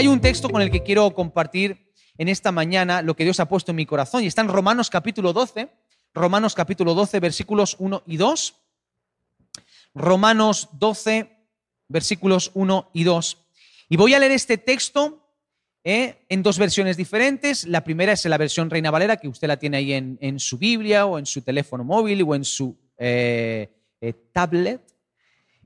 hay un texto con el que quiero compartir en esta mañana lo que Dios ha puesto en mi corazón y está en Romanos capítulo 12, Romanos capítulo 12, versículos 1 y 2. Romanos 12, versículos 1 y 2. Y voy a leer este texto eh, en dos versiones diferentes. La primera es la versión Reina Valera, que usted la tiene ahí en, su Biblia o en su teléfono móvil o en su eh, eh, tablet.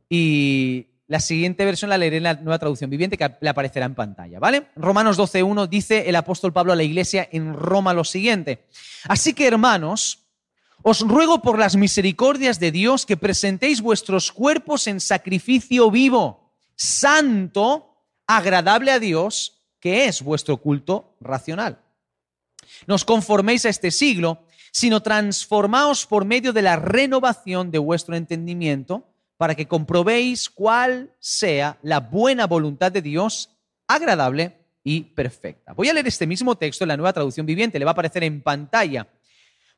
Y la siguiente versión la leeré en la nueva traducción viviente que le aparecerá en pantalla, ¿vale? Romanos 12.1 dice el apóstol Pablo a la iglesia en Roma lo siguiente. Así que hermanos, os ruego por las misericordias de Dios que presentéis vuestros cuerpos en sacrificio vivo, santo, agradable a Dios, que es vuestro culto racional. No os conforméis a este siglo, sino transformaos por medio de la renovación de vuestro entendimiento para que comprobéis cuál sea la buena voluntad de Dios, agradable y perfecta. Voy a leer este mismo texto en la nueva traducción viviente, le va a aparecer en pantalla.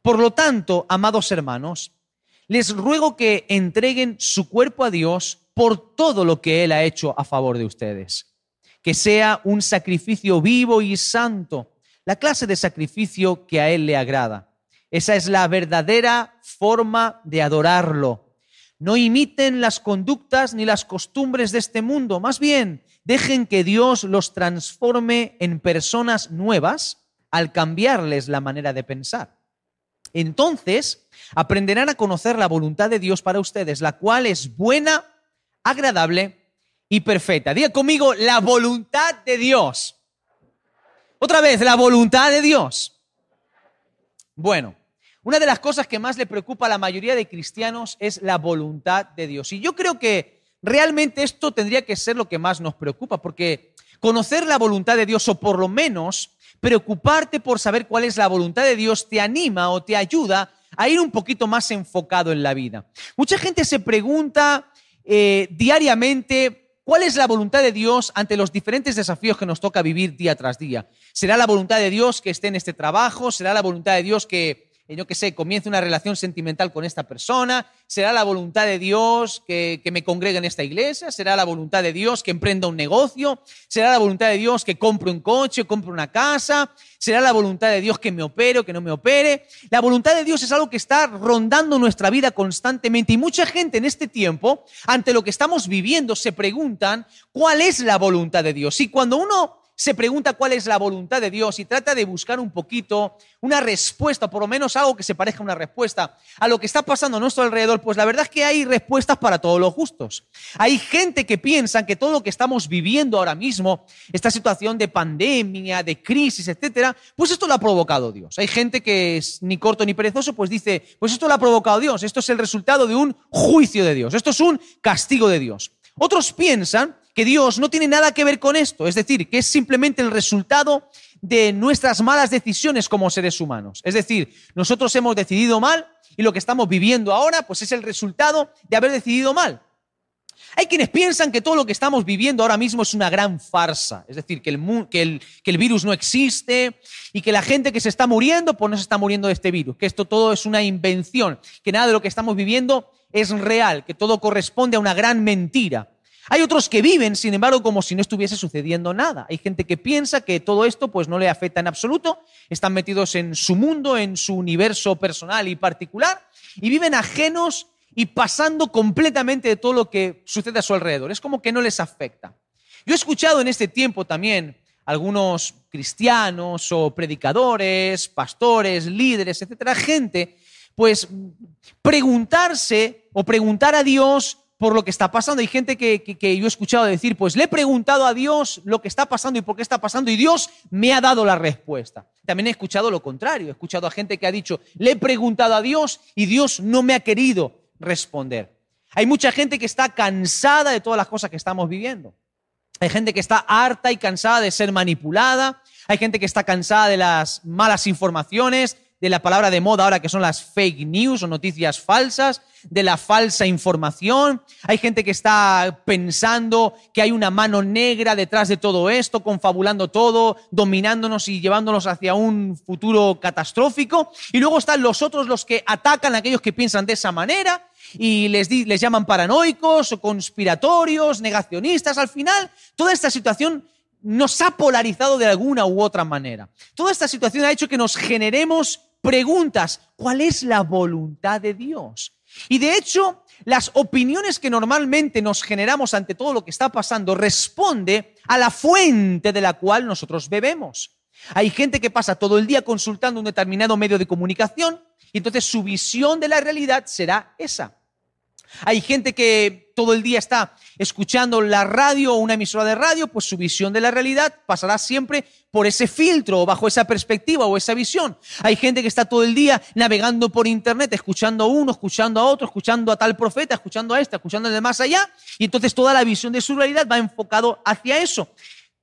Por lo tanto, amados hermanos, les ruego que entreguen su cuerpo a Dios por todo lo que Él ha hecho a favor de ustedes. Que sea un sacrificio vivo y santo, la clase de sacrificio que a Él le agrada. Esa es la verdadera forma de adorarlo no imiten las conductas ni las costumbres de este mundo, más bien dejen que Dios los transforme en personas nuevas al cambiarles la manera de pensar. Entonces aprenderán a conocer la voluntad de Dios para ustedes, la cual es buena, agradable y perfecta. Diga conmigo, la voluntad de Dios. Otra vez, la voluntad de Dios. Bueno, una de las cosas que más le preocupa a la mayoría de cristianos es la voluntad de Dios. Y yo creo que realmente esto tendría que ser lo que más nos preocupa, porque conocer la voluntad de Dios o por lo menos preocuparte por saber cuál es la voluntad de Dios te anima o te ayuda a ir un poquito más enfocado en la vida. Mucha gente se pregunta eh, diariamente cuál es la voluntad de Dios ante los diferentes desafíos que nos toca vivir día tras día. ¿Será la voluntad de Dios que esté en este trabajo? ¿Será la voluntad de Dios que yo qué sé, comience una relación sentimental con esta persona, será la voluntad de Dios que, que, me congregue en esta iglesia, será la voluntad de Dios que emprenda un negocio, será la voluntad de Dios que compre un coche, compre una casa, será la voluntad de Dios que me opere o que no me opere. La voluntad de Dios es algo que está rondando nuestra vida constantemente y mucha gente en este tiempo, ante lo que estamos viviendo, se preguntan cuál es la voluntad de Dios. Y cuando uno se pregunta cuál es la voluntad de Dios y trata de buscar un poquito una respuesta, por lo menos algo que se parezca a una respuesta a lo que está pasando a nuestro alrededor, pues la verdad es que hay respuestas para todos los gustos. Hay gente que piensa que todo lo que estamos viviendo ahora mismo, esta situación de pandemia, de crisis, etcétera, pues esto lo ha provocado Dios. Hay gente que es ni corto ni perezoso, pues dice, pues esto lo ha provocado Dios, esto es el resultado de un juicio de Dios, esto es un castigo de Dios. Otros piensan que Dios no tiene nada que ver con esto, es decir, que es simplemente el resultado de nuestras malas decisiones como seres humanos. Es decir, nosotros hemos decidido mal y lo que estamos viviendo ahora pues es el resultado de haber decidido mal. Hay quienes piensan que todo lo que estamos viviendo ahora mismo es una gran farsa, es decir, que el, que el, virus no existe y que la gente que se está muriendo pues no se está muriendo de este virus, que esto todo es una invención, que nada de lo que estamos viviendo es real, que todo corresponde a una gran mentira. Hay otros que viven, sin embargo, como si no estuviese sucediendo nada. Hay gente que piensa que todo esto pues no le afecta en absoluto, están metidos en su mundo, en su universo personal y particular y viven ajenos y pasando completamente de todo lo que sucede a su alrededor. Es como que no les afecta. Yo he escuchado en este tiempo también algunos cristianos o predicadores, pastores, líderes, etcétera, gente, pues preguntarse o preguntar a Dios por lo que está pasando. Hay gente que, yo he escuchado decir, pues le he preguntado a Dios lo que está pasando y por qué está pasando y Dios me ha dado la respuesta. También he escuchado lo contrario, he escuchado a gente que ha dicho, le he preguntado a Dios y Dios no me ha querido responder. Hay mucha gente que está cansada de todas las cosas que estamos viviendo. Hay gente que está harta y cansada de ser manipulada. Hay gente que está cansada de las malas informaciones, de la palabra de moda ahora que son las fake news o noticias falsas, de la falsa información. Hay gente que está pensando que hay una mano negra detrás de todo esto, confabulando todo, dominándonos y llevándonos hacia un futuro catastrófico. Y luego están los otros, los que atacan a aquellos que piensan de esa manera y les, les llaman paranoicos o conspiratorios, negacionistas. Al final, toda esta situación nos ha polarizado de alguna u otra manera. Toda esta situación ha hecho que nos generemos preguntas. ¿Cuál es la voluntad de Dios? Y de hecho, las opiniones que normalmente nos generamos ante todo lo que está pasando responde a la fuente de la cual nosotros bebemos. Hay gente que pasa todo el día consultando un determinado medio de comunicación y entonces su visión de la realidad será esa. Hay gente que todo el día está escuchando la radio o una emisora de radio, pues su visión de la realidad pasará siempre por ese filtro o bajo esa perspectiva o esa visión. Hay gente que está todo el día navegando por internet, escuchando a uno, escuchando a otro, escuchando a tal profeta, escuchando a este, escuchando al de más allá, y entonces toda la visión de su realidad va enfocado hacia eso.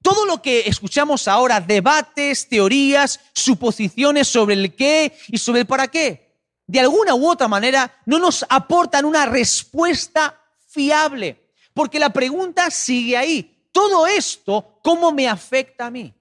Todo lo que escuchamos ahora, debates, teorías, suposiciones sobre el qué y sobre el para qué, de alguna u otra manera no nos aportan una respuesta fiable, porque la pregunta sigue ahí. Todo esto, ¿cómo me afecta a mí?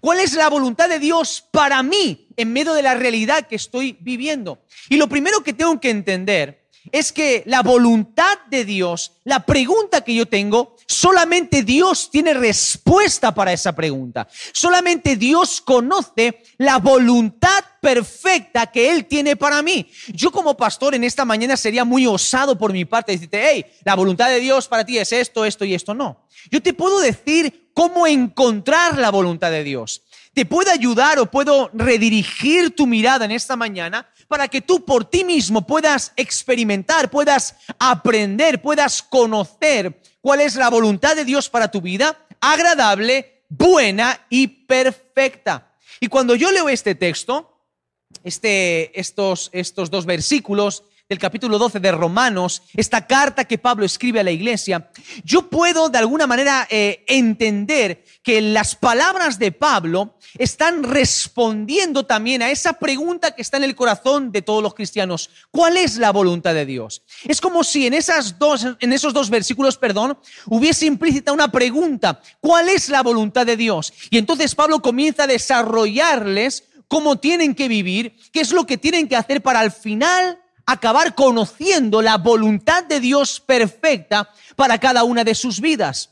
¿Cuál es la voluntad de Dios para mí en medio de la realidad que estoy viviendo? Y lo primero que tengo que entender es que la voluntad de Dios, la pregunta que yo tengo, solamente Dios tiene respuesta para esa pregunta. Solamente Dios conoce la voluntad perfecta que Él tiene para mí. Yo como pastor en esta mañana sería muy osado por mi parte decirte, hey, la voluntad de Dios para ti es esto, esto y esto. No. Yo te puedo decir cómo encontrar la voluntad de Dios. Te puedo ayudar o puedo redirigir tu mirada en esta mañana para que tú por ti mismo puedas experimentar, puedas aprender, puedas conocer cuál es la voluntad de Dios para tu vida, agradable, buena y perfecta. Y cuando yo leo este texto, este, estos, estos dos versículos, del capítulo 12 de Romanos, esta carta que Pablo escribe a la iglesia, yo puedo de alguna manera eh, entender que las palabras de Pablo están respondiendo también a esa pregunta que está en el corazón de todos los cristianos. ¿Cuál es la voluntad de Dios? Es como si en, en esos dos versículos, perdón, hubiese implícita una pregunta. ¿Cuál es la voluntad de Dios? Y entonces Pablo comienza a desarrollarles cómo tienen que vivir, qué es lo que tienen que hacer para al final acabar conociendo la voluntad de Dios perfecta para cada una de sus vidas.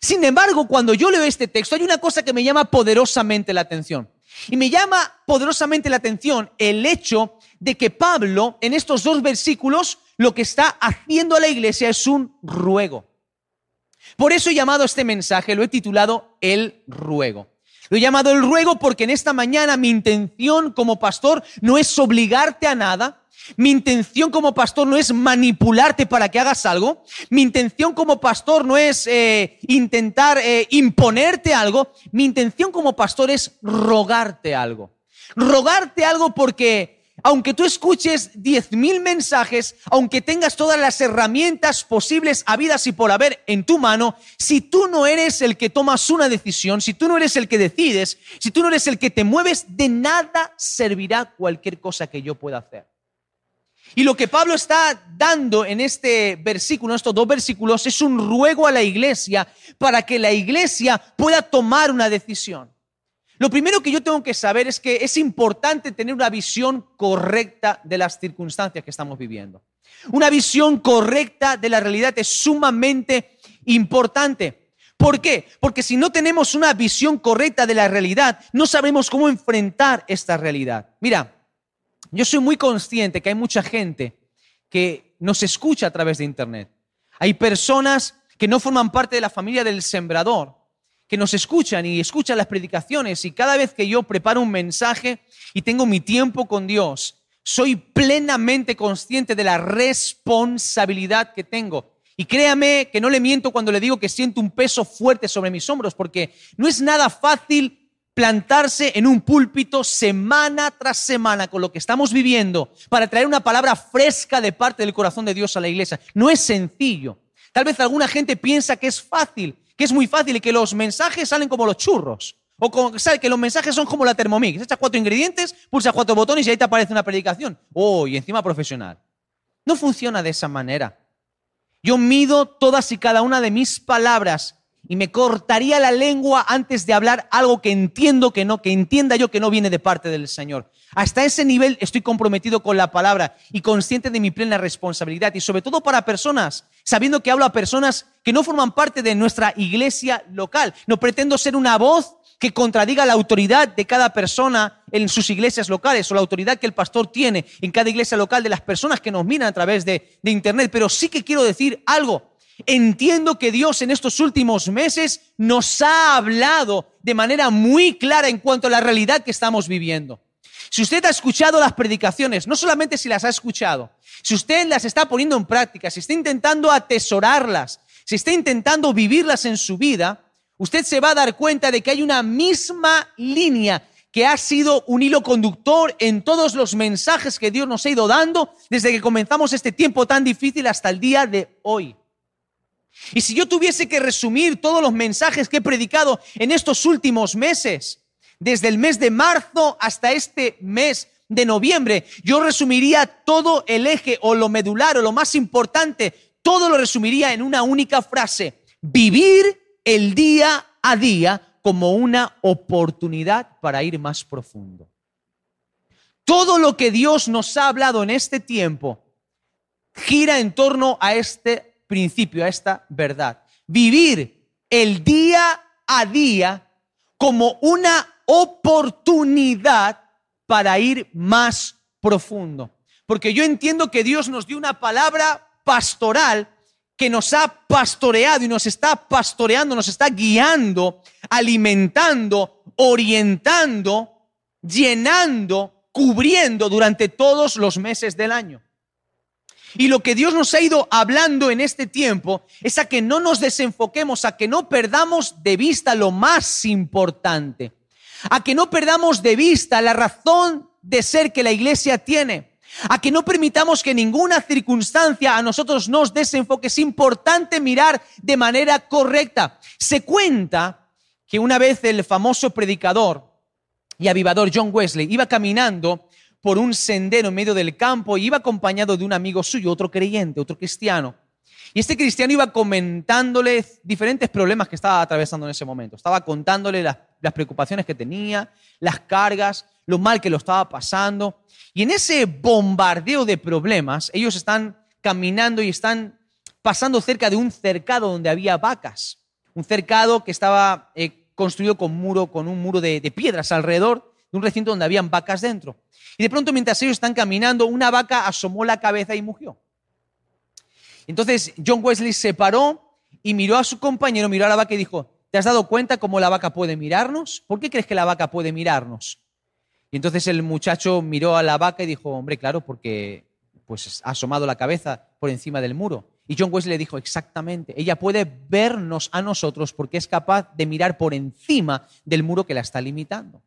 Sin embargo, cuando yo leo este texto, hay una cosa que me llama poderosamente la atención. Y me llama poderosamente la atención el hecho de que Pablo, en estos dos versículos, lo que está haciendo a la iglesia es un ruego. Por eso he llamado este mensaje, lo he titulado El ruego. Lo he llamado el ruego porque en esta mañana mi intención como pastor no es obligarte a nada, mi intención como pastor no es manipularte para que hagas algo. Mi intención como pastor no es eh, intentar eh, imponerte algo. Mi intención como pastor es rogarte algo. Rogarte algo porque aunque tú escuches diez mil mensajes, aunque tengas todas las herramientas posibles, habidas y por haber en tu mano, si tú no eres el que tomas una decisión, si tú no eres el que decides, si tú no eres el que te mueves, de nada servirá cualquier cosa que yo pueda hacer. Y lo que Pablo está dando en este versículo, en estos dos versículos, es un ruego a la iglesia para que la iglesia pueda tomar una decisión. Lo primero que yo tengo que saber es que es importante tener una visión correcta de las circunstancias que estamos viviendo. Una visión correcta de la realidad es sumamente importante. ¿Por qué? Porque si no tenemos una visión correcta de la realidad, no sabemos cómo enfrentar esta realidad. Mira, yo soy muy consciente que hay mucha gente que nos escucha a través de Internet. Hay personas que no forman parte de la familia del sembrador, que nos escuchan y escuchan las predicaciones y cada vez que yo preparo un mensaje y tengo mi tiempo con Dios, soy plenamente consciente de la responsabilidad que tengo. Y créame que no le miento cuando le digo que siento un peso fuerte sobre mis hombros, porque no es nada fácil plantarse en un púlpito semana tras semana con lo que estamos viviendo para traer una palabra fresca de parte del corazón de Dios a la iglesia. No es sencillo. Tal vez alguna gente piensa que es fácil, que es muy fácil y que los mensajes salen como los churros. O como, ¿sabe? que los mensajes son como la Thermomix. Echas cuatro ingredientes, pulsas cuatro botones y ahí te aparece una predicación. Oh, y encima profesional. No funciona de esa manera. Yo mido todas y cada una de mis palabras y me cortaría la lengua antes de hablar algo que entiendo que no, que entienda yo que no viene de parte del Señor. Hasta ese nivel estoy comprometido con la palabra y consciente de mi plena responsabilidad y sobre todo para personas, sabiendo que hablo a personas que no forman parte de nuestra iglesia local. No pretendo ser una voz que contradiga la autoridad de cada persona en sus iglesias locales o la autoridad que el pastor tiene en cada iglesia local de las personas que nos miran a través de, internet, pero sí que quiero decir algo Entiendo que Dios en estos últimos meses nos ha hablado de manera muy clara en cuanto a la realidad que estamos viviendo. Si usted ha escuchado las predicaciones, no solamente si las ha escuchado, si usted las está poniendo en práctica, si está intentando atesorarlas, si está intentando vivirlas en su vida, usted se va a dar cuenta de que hay una misma línea que ha sido un hilo conductor en todos los mensajes que Dios nos ha ido dando desde que comenzamos este tiempo tan difícil hasta el día de hoy. Y si yo tuviese que resumir todos los mensajes que he predicado en estos últimos meses, desde el mes de marzo hasta este mes de noviembre, yo resumiría todo el eje o lo medular o lo más importante, todo lo resumiría en una única frase, vivir el día a día como una oportunidad para ir más profundo. Todo lo que Dios nos ha hablado en este tiempo gira en torno a este principio, a esta verdad. Vivir el día a día como una oportunidad para ir más profundo. Porque yo entiendo que Dios nos dio una palabra pastoral que nos ha pastoreado y nos está pastoreando, nos está guiando, alimentando, orientando, llenando, cubriendo durante todos los meses del año. Y lo que Dios nos ha ido hablando en este tiempo es a que no nos desenfoquemos, a que no perdamos de vista lo más importante, a que no perdamos de vista la razón de ser que la iglesia tiene, a que no permitamos que ninguna circunstancia a nosotros nos desenfoque. Es importante mirar de manera correcta. Se cuenta que una vez el famoso predicador y avivador John Wesley iba caminando por un sendero en medio del campo y iba acompañado de un amigo suyo, otro creyente, otro cristiano. Y este cristiano iba comentándole diferentes problemas que estaba atravesando en ese momento. Estaba contándole las, las preocupaciones que tenía, las cargas, lo mal que lo estaba pasando. Y en ese bombardeo de problemas, ellos están caminando y están pasando cerca de un cercado donde había vacas. Un cercado que estaba eh, construido con, muro, con un muro de, de piedras alrededor un recinto donde habían vacas dentro. Y de pronto, mientras ellos están caminando, una vaca asomó la cabeza y murió. Entonces John Wesley se paró y miró a su compañero, miró a la vaca y dijo, ¿te has dado cuenta cómo la vaca puede mirarnos? ¿Por qué crees que la vaca puede mirarnos? Y entonces el muchacho miró a la vaca y dijo, hombre, claro, porque pues ha asomado la cabeza por encima del muro. Y John Wesley le dijo, exactamente, ella puede vernos a nosotros porque es capaz de mirar por encima del muro que la está limitando.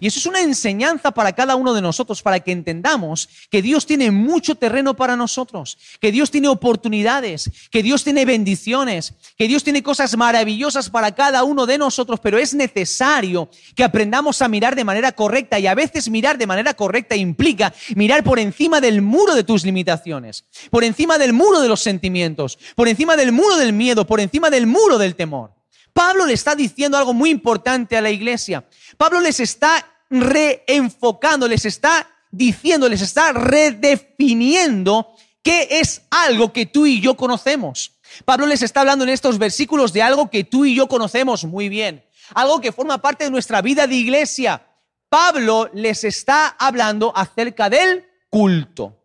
Y eso es una enseñanza para cada uno de nosotros, para que entendamos que Dios tiene mucho terreno para nosotros, que Dios tiene oportunidades, que Dios tiene bendiciones, que Dios tiene cosas maravillosas para cada uno de nosotros, pero es necesario que aprendamos a mirar de manera correcta y a veces mirar de manera correcta implica mirar por encima del muro de tus limitaciones, por encima del muro de los sentimientos, por encima del muro del miedo, por encima del muro del temor. Pablo le está diciendo algo muy importante a la iglesia. Pablo les está reenfocando, les está diciendo, les está redefiniendo qué es algo que tú y yo conocemos. Pablo les está hablando en estos versículos de algo que tú y yo conocemos muy bien, algo que forma parte de nuestra vida de iglesia. Pablo les está hablando acerca del culto,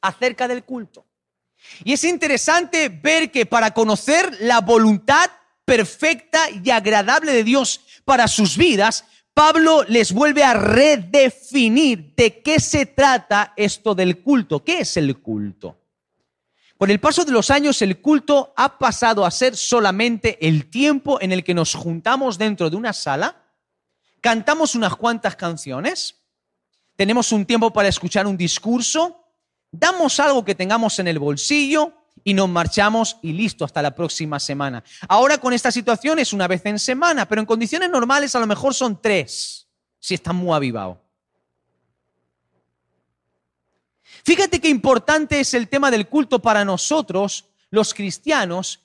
acerca del culto. Y es interesante ver que para conocer la voluntad perfecta y agradable de Dios para sus vidas, Pablo les vuelve a redefinir de qué se trata esto del culto. ¿Qué es el culto? Con el paso de los años, el culto ha pasado a ser solamente el tiempo en el que nos juntamos dentro de una sala, cantamos unas cuantas canciones, tenemos un tiempo para escuchar un discurso, damos algo que tengamos en el bolsillo, y nos marchamos y listo hasta la próxima semana. Ahora con esta situación es una vez en semana, pero en condiciones normales a lo mejor son tres, si está muy avivado. Fíjate qué importante es el tema del culto para nosotros, los cristianos,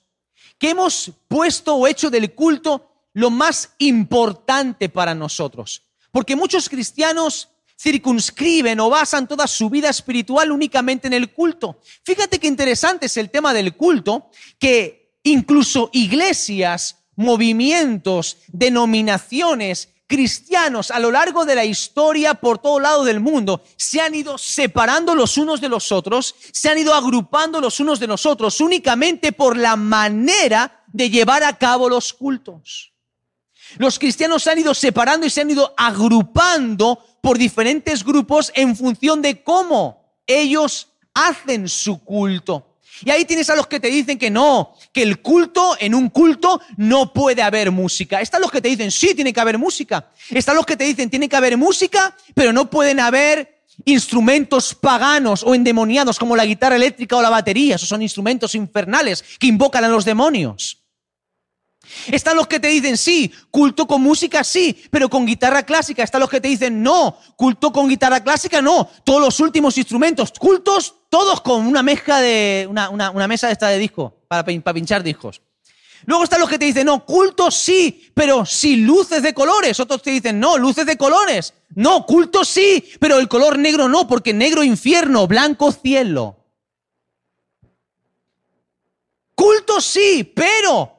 que hemos puesto o hecho del culto lo más importante para nosotros. Porque muchos cristianos circunscriben o basan toda su vida espiritual únicamente en el culto. Fíjate qué interesante es el tema del culto, que incluso iglesias, movimientos, denominaciones, cristianos a lo largo de la historia por todo lado del mundo se han ido separando los unos de los otros, se han ido agrupando los unos de los otros únicamente por la manera de llevar a cabo los cultos. Los cristianos se han ido separando y se han ido agrupando por diferentes grupos en función de cómo ellos hacen su culto. Y ahí tienes a los que te dicen que no, que el culto, en un culto no puede haber música. Están los que te dicen, sí, tiene que haber música. Están los que te dicen, tiene que haber música, pero no pueden haber instrumentos paganos o endemoniados como la guitarra eléctrica o la batería. Esos son instrumentos infernales que invocan a los demonios. Están los que te dicen, sí, culto con música, sí, pero con guitarra clásica. Están los que te dicen, no, culto con guitarra clásica, no. Todos los últimos instrumentos, cultos, todos con una mezcla de, una, mesa de esta de disco, para, para pinchar discos. Luego están los que te dicen, no, culto sí, pero sin luces de colores. Otros te dicen, no, luces de colores. No, culto sí, pero el color negro no, porque negro infierno, blanco cielo. Culto sí, pero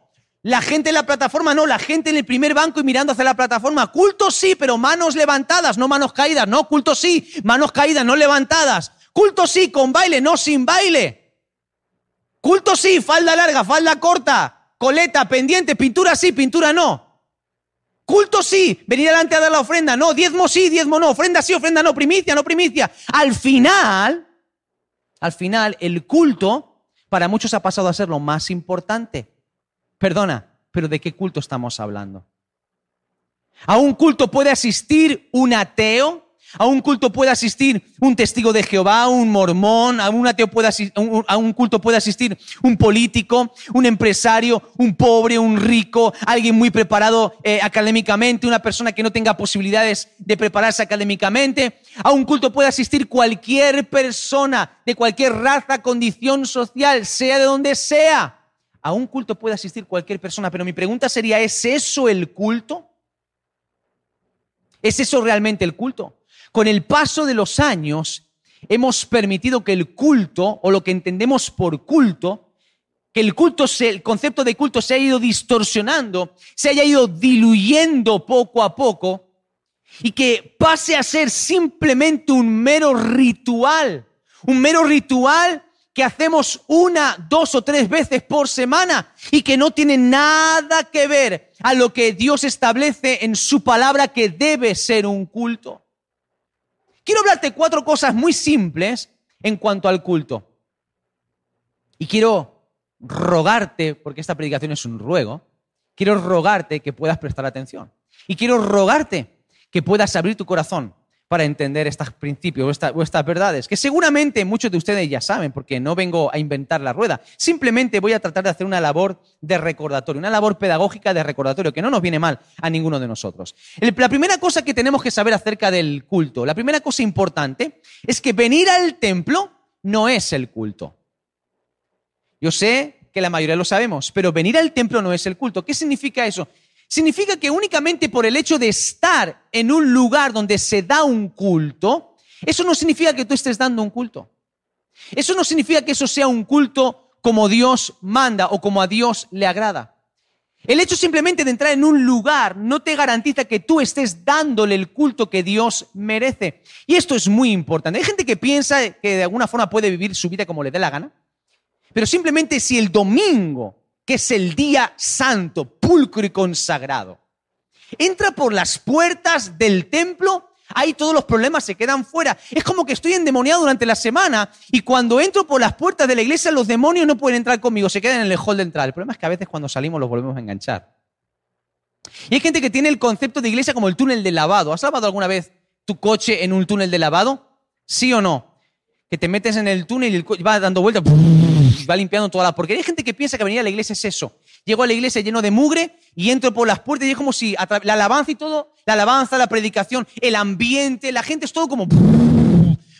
la gente en la plataforma no, la gente en el primer banco y mirando hacia la plataforma. Culto sí, pero manos levantadas, no manos caídas. No, culto sí, manos caídas, no levantadas. Culto sí, con baile, no sin baile. Culto sí, falda larga, falda corta, coleta, pendiente, pintura sí, pintura no. Culto sí, venir adelante a dar la ofrenda, no, diezmo sí, diezmo no, ofrenda sí, ofrenda no, primicia, no primicia. Al final, al final, el culto para muchos ha pasado a ser lo más importante. Perdona, pero ¿de qué culto estamos hablando? ¿A un culto puede asistir un ateo? ¿A un culto puede asistir un testigo de Jehová, un mormón? ¿A un, ateo puede a un culto puede asistir un político, un empresario, un pobre, un rico, alguien muy preparado eh, académicamente, una persona que no tenga posibilidades de prepararse académicamente? ¿A un culto puede asistir cualquier persona de cualquier raza, condición social, sea de donde sea? A un culto puede asistir cualquier persona, pero mi pregunta sería, ¿es eso el culto? ¿Es eso realmente el culto? Con el paso de los años hemos permitido que el culto, o lo que entendemos por culto, que el culto, el concepto de culto se haya ido distorsionando, se haya ido diluyendo poco a poco y que pase a ser simplemente un mero ritual, un mero ritual que hacemos una, dos o tres veces por semana y que no tiene nada que ver a lo que Dios establece en su palabra que debe ser un culto. Quiero hablarte cuatro cosas muy simples en cuanto al culto. Y quiero rogarte, porque esta predicación es un ruego, quiero rogarte que puedas prestar atención. Y quiero rogarte que puedas abrir tu corazón para entender estos principios o, estas verdades, que seguramente muchos de ustedes ya saben, porque no vengo a inventar la rueda. Simplemente voy a tratar de hacer una labor de recordatorio, una labor pedagógica de recordatorio, que no nos viene mal a ninguno de nosotros. La primera cosa que tenemos que saber acerca del culto, la primera cosa importante, es que venir al templo no es el culto. Yo sé que la mayoría lo sabemos, pero venir al templo no es el culto. ¿Qué significa eso? Significa que únicamente por el hecho de estar en un lugar donde se da un culto, eso no significa que tú estés dando un culto. Eso no significa que eso sea un culto como Dios manda o como a Dios le agrada. El hecho simplemente de entrar en un lugar no te garantiza que tú estés dándole el culto que Dios merece. Y esto es muy importante. Hay gente que piensa que de alguna forma puede vivir su vida como le dé la gana, pero simplemente si el domingo que es el día santo, pulcro y consagrado. Entra por las puertas del templo, ahí todos los problemas se quedan fuera. Es como que estoy endemoniado durante la semana y cuando entro por las puertas de la iglesia los demonios no pueden entrar conmigo, se quedan en el hall de entrada. El problema es que a veces cuando salimos los volvemos a enganchar. Y hay gente que tiene el concepto de iglesia como el túnel de lavado. ¿Has lavado alguna vez tu coche en un túnel de lavado? ¿Sí o no? Que te metes en el túnel y el va dando vueltas va limpiando toda la porquería. Hay gente que piensa que venir a la iglesia es eso. Llego a la iglesia lleno de mugre y entro por las puertas y es como si la alabanza y todo, la alabanza, la predicación, el ambiente, la gente es todo como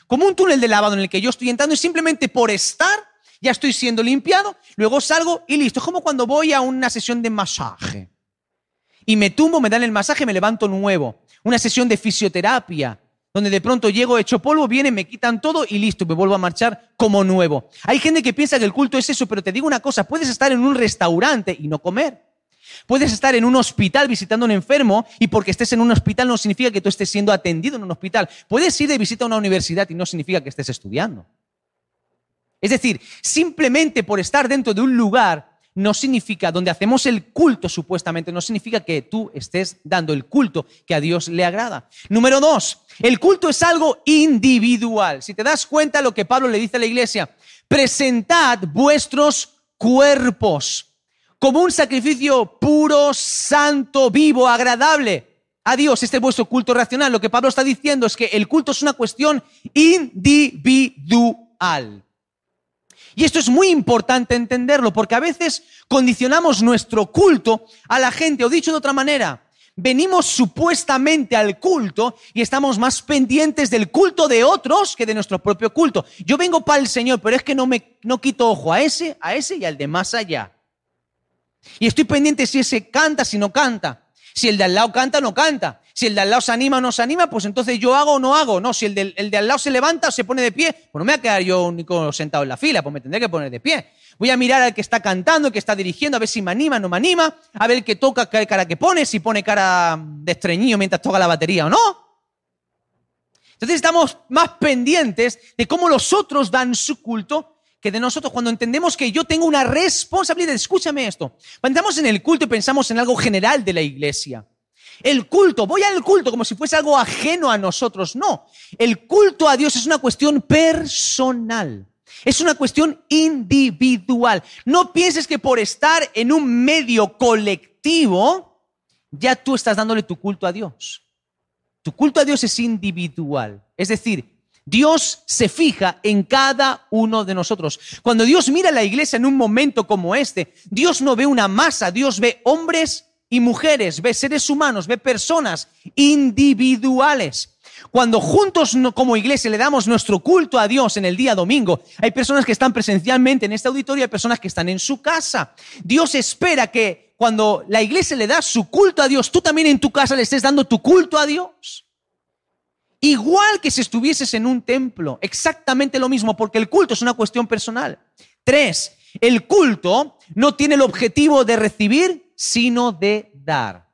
como un túnel de lavado en el que yo estoy entrando y simplemente por estar ya estoy siendo limpiado, luego salgo y listo. Es como cuando voy a una sesión de masaje y me tumbo, me dan el masaje, me levanto nuevo. Una sesión de fisioterapia, donde de pronto llego hecho polvo, vienen, me quitan todo y listo, me vuelvo a marchar como nuevo. Hay gente que piensa que el culto es eso, pero te digo una cosa, puedes estar en un restaurante y no comer. Puedes estar en un hospital visitando a un enfermo y porque estés en un hospital no significa que tú estés siendo atendido en un hospital. Puedes ir de visita a una universidad y no significa que estés estudiando. Es decir, simplemente por estar dentro de un lugar no significa, donde hacemos el culto supuestamente, no significa que tú estés dando el culto que a Dios le agrada. Número dos, el culto es algo individual. Si te das cuenta lo que Pablo le dice a la iglesia, presentad vuestros cuerpos como un sacrificio puro, santo, vivo, agradable a Dios. Este es vuestro culto racional. Lo que Pablo está diciendo es que el culto es una cuestión individual. Y esto es muy importante entenderlo, porque a veces condicionamos nuestro culto a la gente, o dicho de otra manera, venimos supuestamente al culto y estamos más pendientes del culto de otros que de nuestro propio culto. Yo vengo para el Señor, pero es que no me no quito ojo a ese, a ese y al de más allá. Y estoy pendiente si ese canta, si no canta. Si el de al lado canta no canta. Si el de al lado se anima o no se anima, pues entonces yo hago o no hago. No, si el de, de al lado se levanta o se pone de pie, pues no me voy a quedar yo único sentado en la fila, pues me tendré que poner de pie. Voy a mirar al que está cantando, que está dirigiendo, a ver si me anima o no me anima, a ver que toca, qué cara que pone, si pone cara de estreñido mientras toca la batería o no. Entonces estamos más pendientes de cómo los otros dan su culto que de nosotros cuando entendemos que yo tengo una responsabilidad. Escúchame esto. Cuando entramos en el culto y pensamos en algo general de la iglesia. El culto, voy al culto como si fuese algo ajeno a nosotros. No, el culto a Dios es una cuestión personal. Es una cuestión individual. No pienses que por estar en un medio colectivo, ya tú estás dándole tu culto a Dios. Tu culto a Dios es individual. Es decir, Dios se fija en cada uno de nosotros. Cuando Dios mira a la iglesia en un momento como este, Dios no ve una masa, Dios ve hombres y mujeres, ve seres humanos, ve personas individuales. Cuando juntos como iglesia le damos nuestro culto a Dios en el día domingo, hay personas que están presencialmente en este auditorio, hay personas que están en su casa. Dios espera que cuando la iglesia le da su culto a Dios, tú también en tu casa le estés dando tu culto a Dios. Igual que si estuvieses en un templo, exactamente lo mismo, porque el culto es una cuestión personal. Tres, el culto no tiene el objetivo de recibir, sino de dar.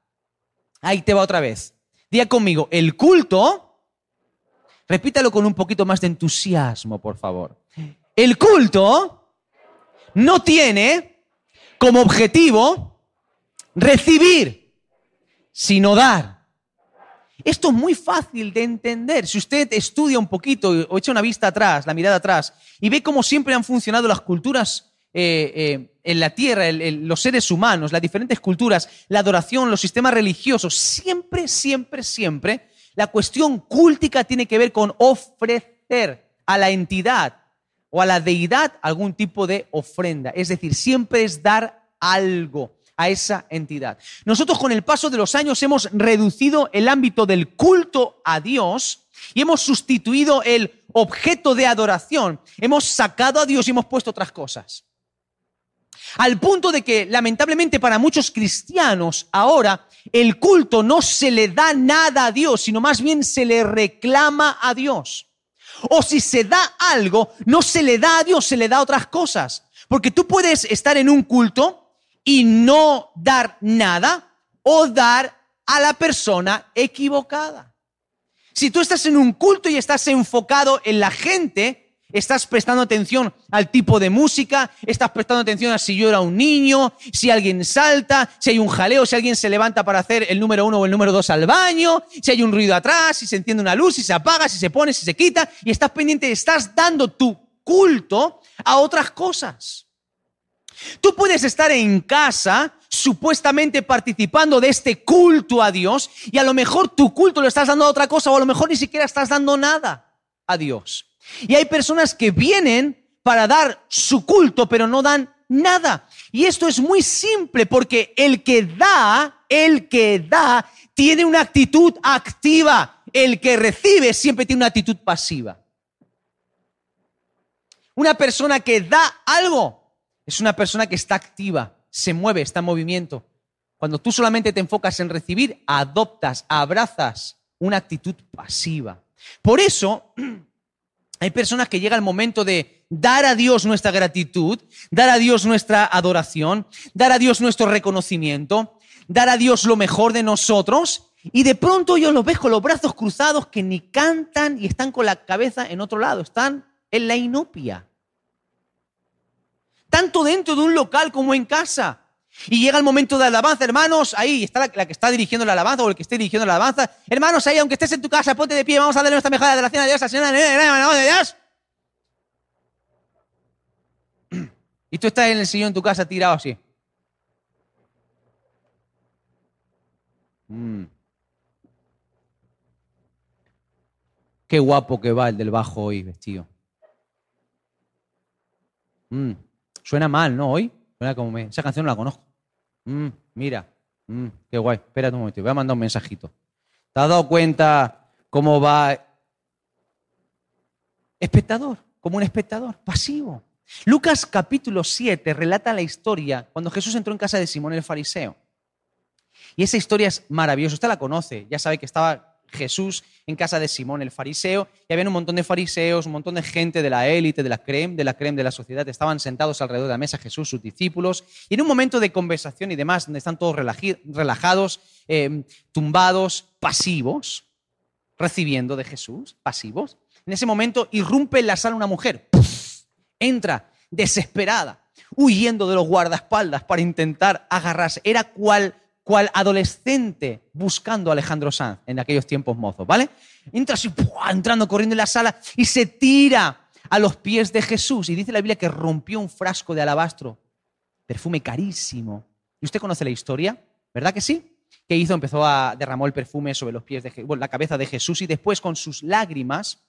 Ahí te va otra vez. Diga conmigo, el culto, repítalo con un poquito más de entusiasmo, por favor. El culto no tiene como objetivo recibir, sino dar. Esto es muy fácil de entender. Si usted estudia un poquito o echa una vista atrás, la mirada atrás, y ve cómo siempre han funcionado las culturas eh, eh, en la tierra, los seres humanos, las diferentes culturas, la adoración, los sistemas religiosos, siempre, siempre, siempre, la cuestión cúltica tiene que ver con ofrecer a la entidad o a la deidad algún tipo de ofrenda. Es decir, siempre es dar algo a esa entidad. Nosotros con el paso de los años hemos reducido el ámbito del culto a Dios y hemos sustituido el objeto de adoración. Hemos sacado a Dios y hemos puesto otras cosas. Al punto de que, lamentablemente, para muchos cristianos ahora el culto no se le da nada a Dios, sino más bien se le reclama a Dios. O si se da algo, no se le da a Dios, se le da otras cosas. Porque tú puedes estar en un culto y no dar nada o dar a la persona equivocada. Si tú estás en un culto y estás enfocado en la gente, Estás prestando atención al tipo de música, estás prestando atención a si llora un niño, si alguien salta, si hay un jaleo, si alguien se levanta para hacer el número uno o el número dos al baño, si hay un ruido atrás, si se enciende una luz, si se apaga, si se pone, si se quita, y estás pendiente, estás dando tu culto a otras cosas. Tú puedes estar en casa supuestamente participando de este culto a Dios y a lo mejor tu culto lo estás dando a otra cosa o a lo mejor ni siquiera estás dando nada a Dios. Y hay personas que vienen para dar su culto, pero no dan nada. Y esto es muy simple porque el que da, el que da, tiene una actitud activa. El que recibe siempre tiene una actitud pasiva. Una persona que da algo es una persona que está activa, se mueve, está en movimiento. Cuando tú solamente te enfocas en recibir, adoptas, abrazas una actitud pasiva. Por eso hay personas que llega el momento de dar a Dios nuestra gratitud, dar a Dios nuestra adoración, dar a Dios nuestro reconocimiento, dar a Dios lo mejor de nosotros y de pronto yo los ves con los brazos cruzados que ni cantan y están con la cabeza en otro lado, están en la inopia. Tanto dentro de un local como en casa. Y llega el momento de alabanza, hermanos, ahí está la, que está dirigiendo la alabanza o el que esté dirigiendo la alabanza. Hermanos, ahí, aunque estés en tu casa, ponte de pie, vamos a darle nuestra mejor adoración a Dios, al Señor, de Dios. Y tú estás en el sillón en tu casa tirado así. Mm. Qué guapo que va el del bajo hoy vestido. Mm. Suena mal, ¿no? Hoy. Esa canción no la conozco. Mm, mira. Mm, qué guay. Espérate un momento. Voy a mandar un mensajito. ¿Te has dado cuenta cómo va? Espectador. Como un espectador. Pasivo. Lucas capítulo 7 relata la historia cuando Jesús entró en casa de Simón el fariseo. Y esa historia es maravillosa. Usted la conoce. Ya sabe que estaba Jesús en casa de Simón el fariseo, y había un montón de fariseos, un montón de gente de la élite, de la creme, de la creme de la sociedad, estaban sentados alrededor de la mesa Jesús, sus discípulos, y en un momento de conversación y demás, donde están todos relajados, em, tumbados, pasivos, recibiendo de Jesús, pasivos, en ese momento irrumpe en la sala una mujer, entra desesperada, huyendo de los guardaespaldas para intentar agarrarse. Era cual cual adolescente buscando a Alejandro Sanz en aquellos tiempos mozos, ¿vale? Entra así, entrando corriendo en la sala y se tira a los pies de Jesús. Y dice la Biblia que rompió un frasco de alabastro, perfume carísimo. ¿Y usted conoce la historia? ¿Verdad que sí? ¿Qué hizo? Empezó a derramar el perfume sobre los pies de la cabeza de Jesús y después con sus lágrimas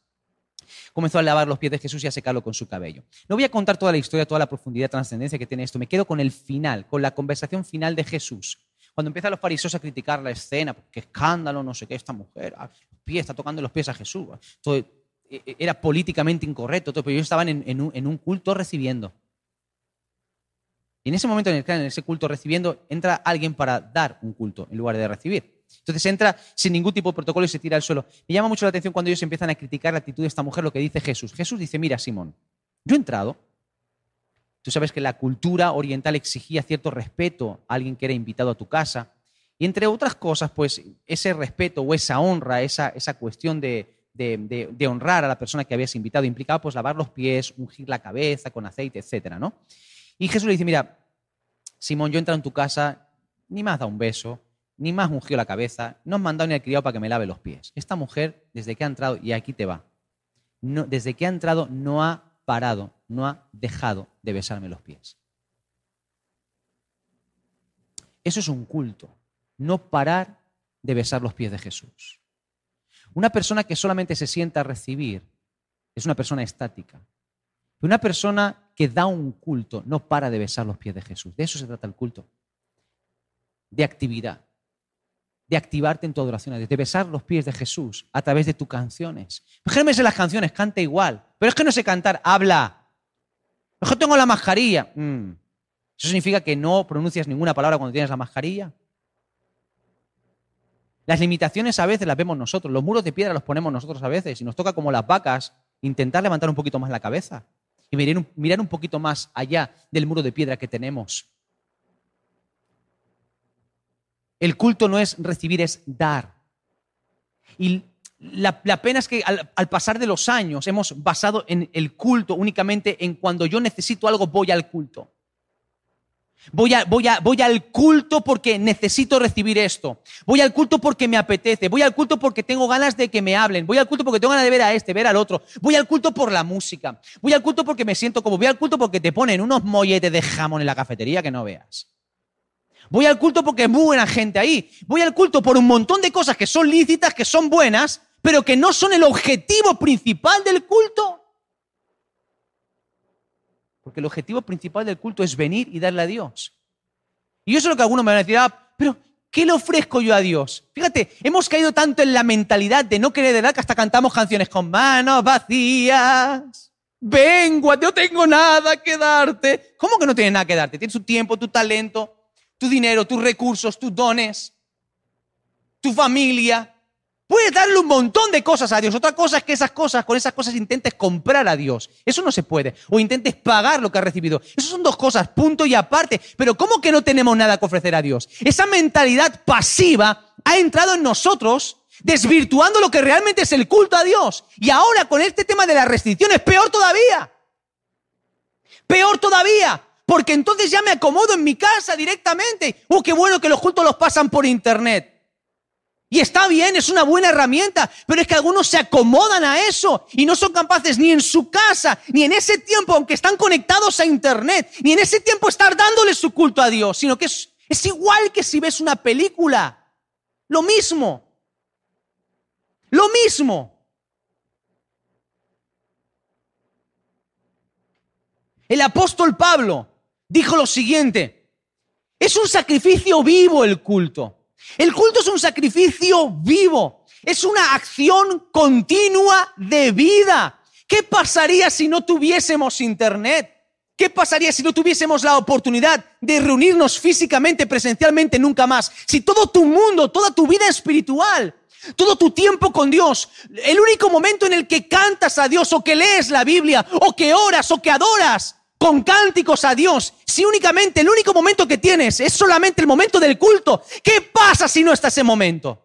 comenzó a lavar los pies de Jesús y a secarlo con su cabello. No voy a contar toda la historia, toda la profundidad, trascendencia que tiene esto. Me quedo con el final, con la conversación final de Jesús cuando empiezan los fariseos a criticar la escena, qué escándalo, no sé qué, esta mujer, ah, está tocando los pies a Jesús. E, e, era políticamente incorrecto, pero ellos estaban en, un, culto recibiendo. Y en ese momento en el en ese culto recibiendo, entra alguien para dar un culto en lugar de recibir. Entonces entra sin ningún tipo de protocolo y se tira al suelo. Me llama mucho la atención cuando ellos empiezan a criticar la actitud de esta mujer, lo que dice Jesús. Jesús dice, mira, Simón, yo he entrado, Tú sabes que la cultura oriental exigía cierto respeto a alguien que era invitado a tu casa. Y entre otras cosas, pues ese respeto o esa honra, esa, esa cuestión de, honrar a la persona que habías invitado implicaba pues lavar los pies, ungir la cabeza con aceite, etc. ¿no? Y Jesús le dice, mira, Simón, yo entro en tu casa, ni has dado un beso, ni me has ungido la cabeza, no has mandado ni al criado para que me lave los pies. Esta mujer, desde que ha entrado, y aquí te va, no, desde que ha entrado no ha parado, no ha dejado de besarme los pies. Eso es un culto, no parar de besar los pies de Jesús. Una persona que solamente se sienta a recibir es una persona estática. Una persona que da un culto no para de besar los pies de Jesús. De eso se trata el culto. De actividad. De activarte en tu adoración, de besar los pies de Jesús a través de tus canciones. Déjeme las canciones, canta igual. Pero es que no sé cantar, habla. Mejor tengo la mascarilla. Mm. ¿Eso significa que no pronuncias ninguna palabra cuando tienes la mascarilla? Las limitaciones a veces las vemos nosotros, los muros de piedra los ponemos nosotros a veces y nos toca como las vacas intentar levantar un poquito más la cabeza y mirar un poquito más allá del muro de piedra que tenemos. El culto no es recibir, es dar. Y la, pena es que al, pasar de los años hemos basado en el culto únicamente en cuando yo necesito algo voy al culto. Voy, voy, voy, al culto porque necesito recibir esto. Voy al culto porque me apetece. Voy al culto porque tengo ganas de que me hablen. Voy al culto porque tengo ganas de ver a este, ver al otro. Voy al culto por la música. Voy al culto porque me siento como. Voy al culto porque te ponen unos molletes de jamón en la cafetería que no veas. Voy al culto porque es muy buena gente ahí. Voy al culto por un montón de cosas que son lícitas, que son buenas, pero que no son el objetivo principal del culto. Porque el objetivo principal del culto es venir y darle a Dios. Y eso es lo que algunos me van a decir, ah, pero ¿qué le ofrezco yo a Dios? Fíjate, hemos caído tanto en la mentalidad de no querer dar que hasta cantamos canciones con manos vacías. vengo, no tengo nada que darte. ¿Cómo que no tienes nada que darte? Tienes tu tiempo, tu talento, tu dinero, tus recursos, tus dones, tu familia. Puedes darle un montón de cosas a Dios. Otra cosa es que esas cosas, con esas cosas intentes comprar a Dios. Eso no se puede. O intentes pagar lo que has recibido. Esas son dos cosas, punto y aparte. Pero ¿cómo que no tenemos nada que ofrecer a Dios? Esa mentalidad pasiva ha entrado en nosotros desvirtuando lo que realmente es el culto a Dios. Y ahora con este tema de las restricciones, peor todavía. Peor todavía. Porque entonces ya me acomodo en mi casa directamente. Oh, qué bueno que los cultos los pasan por internet. Y está bien, es una buena herramienta, pero es que algunos se acomodan a eso y no son capaces ni en su casa, ni en ese tiempo, aunque están conectados a Internet, ni en ese tiempo estar dándole su culto a Dios, sino que es, es igual que si ves una película. Lo mismo. Lo mismo. El apóstol Pablo dijo lo siguiente, es un sacrificio vivo el culto. El culto es un sacrificio vivo, es una acción continua de vida. ¿Qué pasaría si no tuviésemos internet? ¿Qué pasaría si no tuviésemos la oportunidad de reunirnos físicamente, presencialmente, nunca más? Si todo tu mundo, toda tu vida espiritual, todo tu tiempo con Dios, el único momento en el que cantas a Dios o que lees la Biblia o que oras o que adoras, con cánticos a Dios, si únicamente el único momento que tienes es solamente el momento del culto, ¿qué pasa si no está ese momento?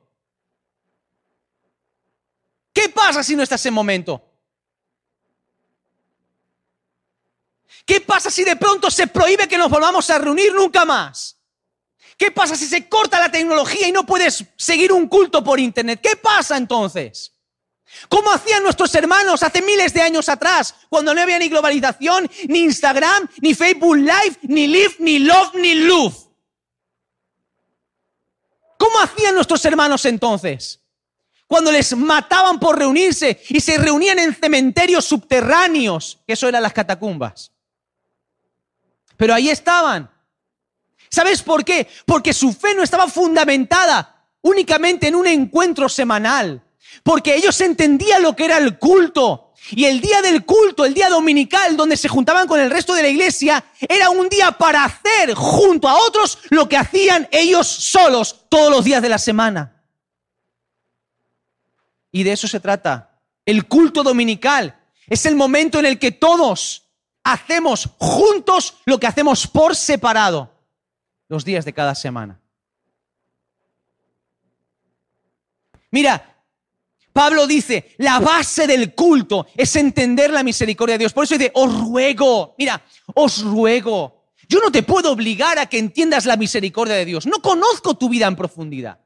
¿Qué pasa si no está ese momento? ¿Qué pasa si de pronto se prohíbe que nos volvamos a reunir nunca más? ¿Qué pasa si se corta la tecnología y no puedes seguir un culto por internet? ¿Qué pasa entonces? ¿Cómo hacían nuestros hermanos hace miles de años atrás, cuando no había ni globalización, ni Instagram, ni Facebook Live, ni Live, ni Love, ni Love? ¿Cómo hacían nuestros hermanos entonces? Cuando les mataban por reunirse y se reunían en cementerios subterráneos, que eso eran las catacumbas. Pero ahí estaban. ¿Sabes por qué? Porque su fe no estaba fundamentada únicamente en un encuentro semanal porque ellos entendían lo que era el culto. Y el día del culto, el día dominical, donde se juntaban con el resto de la iglesia, era un día para hacer junto a otros lo que hacían ellos solos todos los días de la semana. Y de eso se trata. El culto dominical es el momento en el que todos hacemos juntos lo que hacemos por separado los días de cada semana. Mira, Pablo dice, la base del culto es entender la misericordia de Dios. Por eso dice, os ruego, mira, os ruego. Yo no te puedo obligar a que entiendas la misericordia de Dios. No conozco tu vida en profundidad.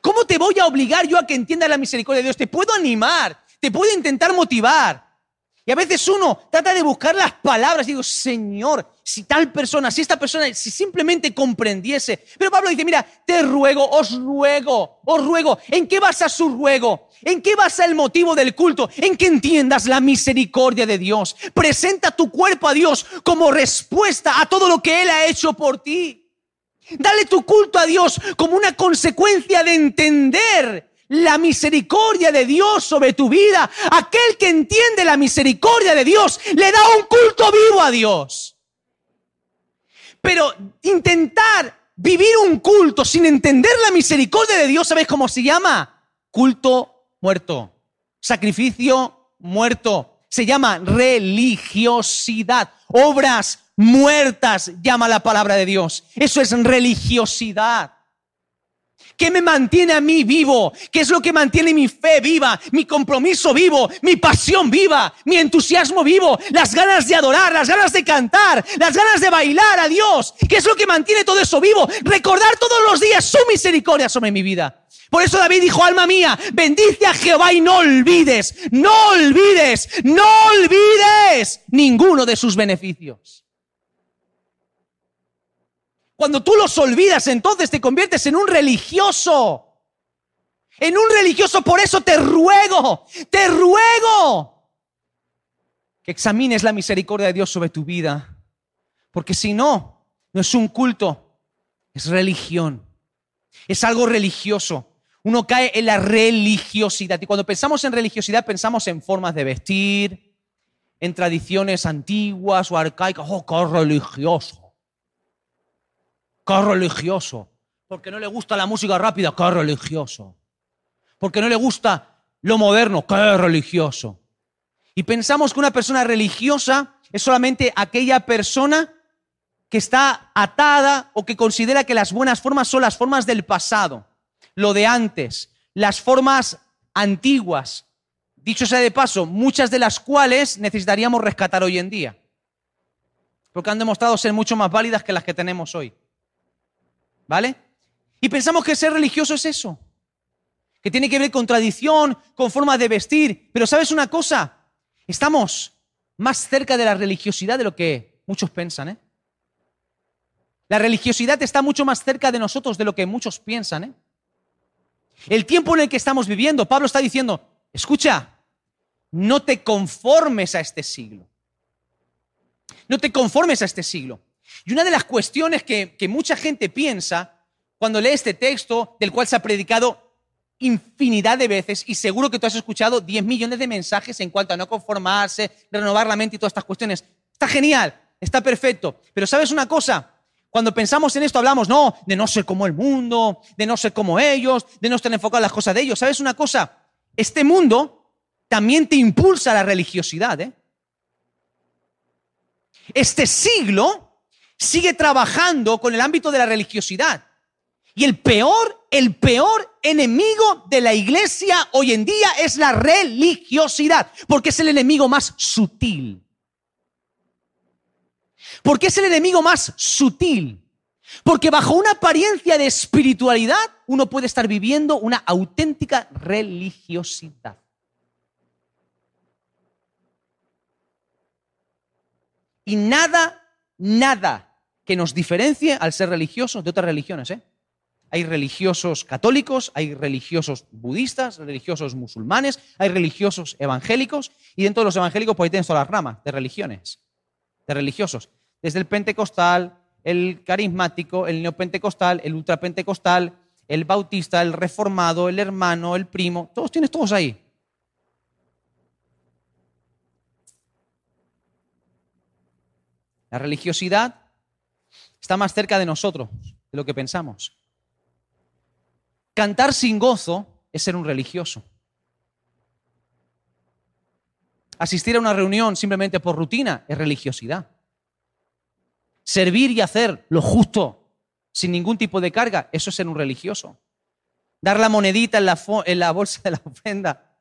¿Cómo te voy a obligar yo a que entiendas la misericordia de Dios? Te puedo animar, te puedo intentar motivar. Y a veces uno trata de buscar las palabras y digo, Señor, si tal persona, si esta persona, si simplemente comprendiese. Pero Pablo dice, mira, te ruego, os ruego, os ruego. ¿En qué basa su ruego? ¿En qué basa el motivo del culto? En que entiendas la misericordia de Dios. Presenta tu cuerpo a Dios como respuesta a todo lo que Él ha hecho por ti. Dale tu culto a Dios como una consecuencia de entender la misericordia de Dios sobre tu vida. Aquel que entiende la misericordia de Dios le da un culto vivo a Dios. Pero intentar vivir un culto sin entender la misericordia de Dios, ¿sabes cómo se llama? Culto muerto. Sacrificio muerto. Se llama religiosidad. Obras muertas llama la palabra de Dios. Eso es religiosidad. ¿Qué me mantiene a mí vivo? ¿Qué es lo que mantiene mi fe viva? Mi compromiso vivo, mi pasión viva, mi entusiasmo vivo, las ganas de adorar, las ganas de cantar, las ganas de bailar a Dios. ¿Qué es lo que mantiene todo eso vivo? Recordar todos los días su misericordia sobre mi vida. Por eso David dijo, alma mía, bendice a Jehová y no olvides, no olvides, no olvides ninguno de sus beneficios. Cuando tú los olvidas, entonces te conviertes en un religioso. En un religioso, por eso te ruego, te ruego que examines la misericordia de Dios sobre tu vida. Porque si no, no es un culto, es religión. Es algo religioso. Uno cae en la religiosidad. Y cuando pensamos en religiosidad, pensamos en formas de vestir, en tradiciones antiguas o arcaicas. ¡Oh, qué religioso! ¡Qué religioso! Porque no le gusta la música rápida, ¡qué religioso! Porque no le gusta lo moderno, ¡qué religioso! Y pensamos que una persona religiosa es solamente aquella persona que está atada o que considera que las buenas formas son las formas del pasado, lo de antes, las formas antiguas, dicho sea de paso, muchas de las cuales necesitaríamos rescatar hoy en día, porque han demostrado ser mucho más válidas que las que tenemos hoy. ¿Vale? Y pensamos que ser religioso es eso, que tiene que ver con tradición, con formas de vestir, pero ¿sabes una cosa? Estamos más cerca de la religiosidad de lo que muchos piensan. ¿eh? La religiosidad está mucho más cerca de nosotros de lo que muchos piensan. ¿eh? El tiempo en el que estamos viviendo, Pablo está diciendo, escucha, no te conformes a este siglo. No te conformes a este siglo. Y una de las cuestiones que, que mucha gente piensa cuando lee este texto, del cual se ha predicado infinidad de veces y seguro que tú has escuchado 10 millones de mensajes en cuanto a no conformarse, renovar la mente y todas estas cuestiones. Está genial, está perfecto. Pero ¿sabes una cosa? Cuando pensamos en esto hablamos, no, de no ser como el mundo, de no ser como ellos, de no estar enfocado en las cosas de ellos. ¿Sabes una cosa? Este mundo también te impulsa la religiosidad. ¿eh? Este siglo sigue trabajando con el ámbito de la religiosidad. Y el peor, el peor enemigo de la iglesia hoy en día es la religiosidad, porque es el enemigo más sutil. Porque es el enemigo más sutil. Porque bajo una apariencia de espiritualidad uno puede estar viviendo una auténtica religiosidad. Y nada, nada que nos diferencie al ser religiosos de otras religiones. ¿eh? Hay religiosos católicos, hay religiosos budistas, religiosos musulmanes, hay religiosos evangélicos y dentro de los evangélicos pues ahí tienes todas las ramas de religiones, de religiosos. Desde el pentecostal, el carismático, el neopentecostal, el ultrapentecostal, el bautista, el reformado, el hermano, el primo, todos tienes todos ahí. La religiosidad está más cerca de nosotros de lo que pensamos. Cantar sin gozo es ser un religioso. Asistir a una reunión simplemente por rutina es religiosidad. Servir y hacer lo justo sin ningún tipo de carga, eso es ser un religioso. Dar la monedita en la, en la bolsa de la ofrenda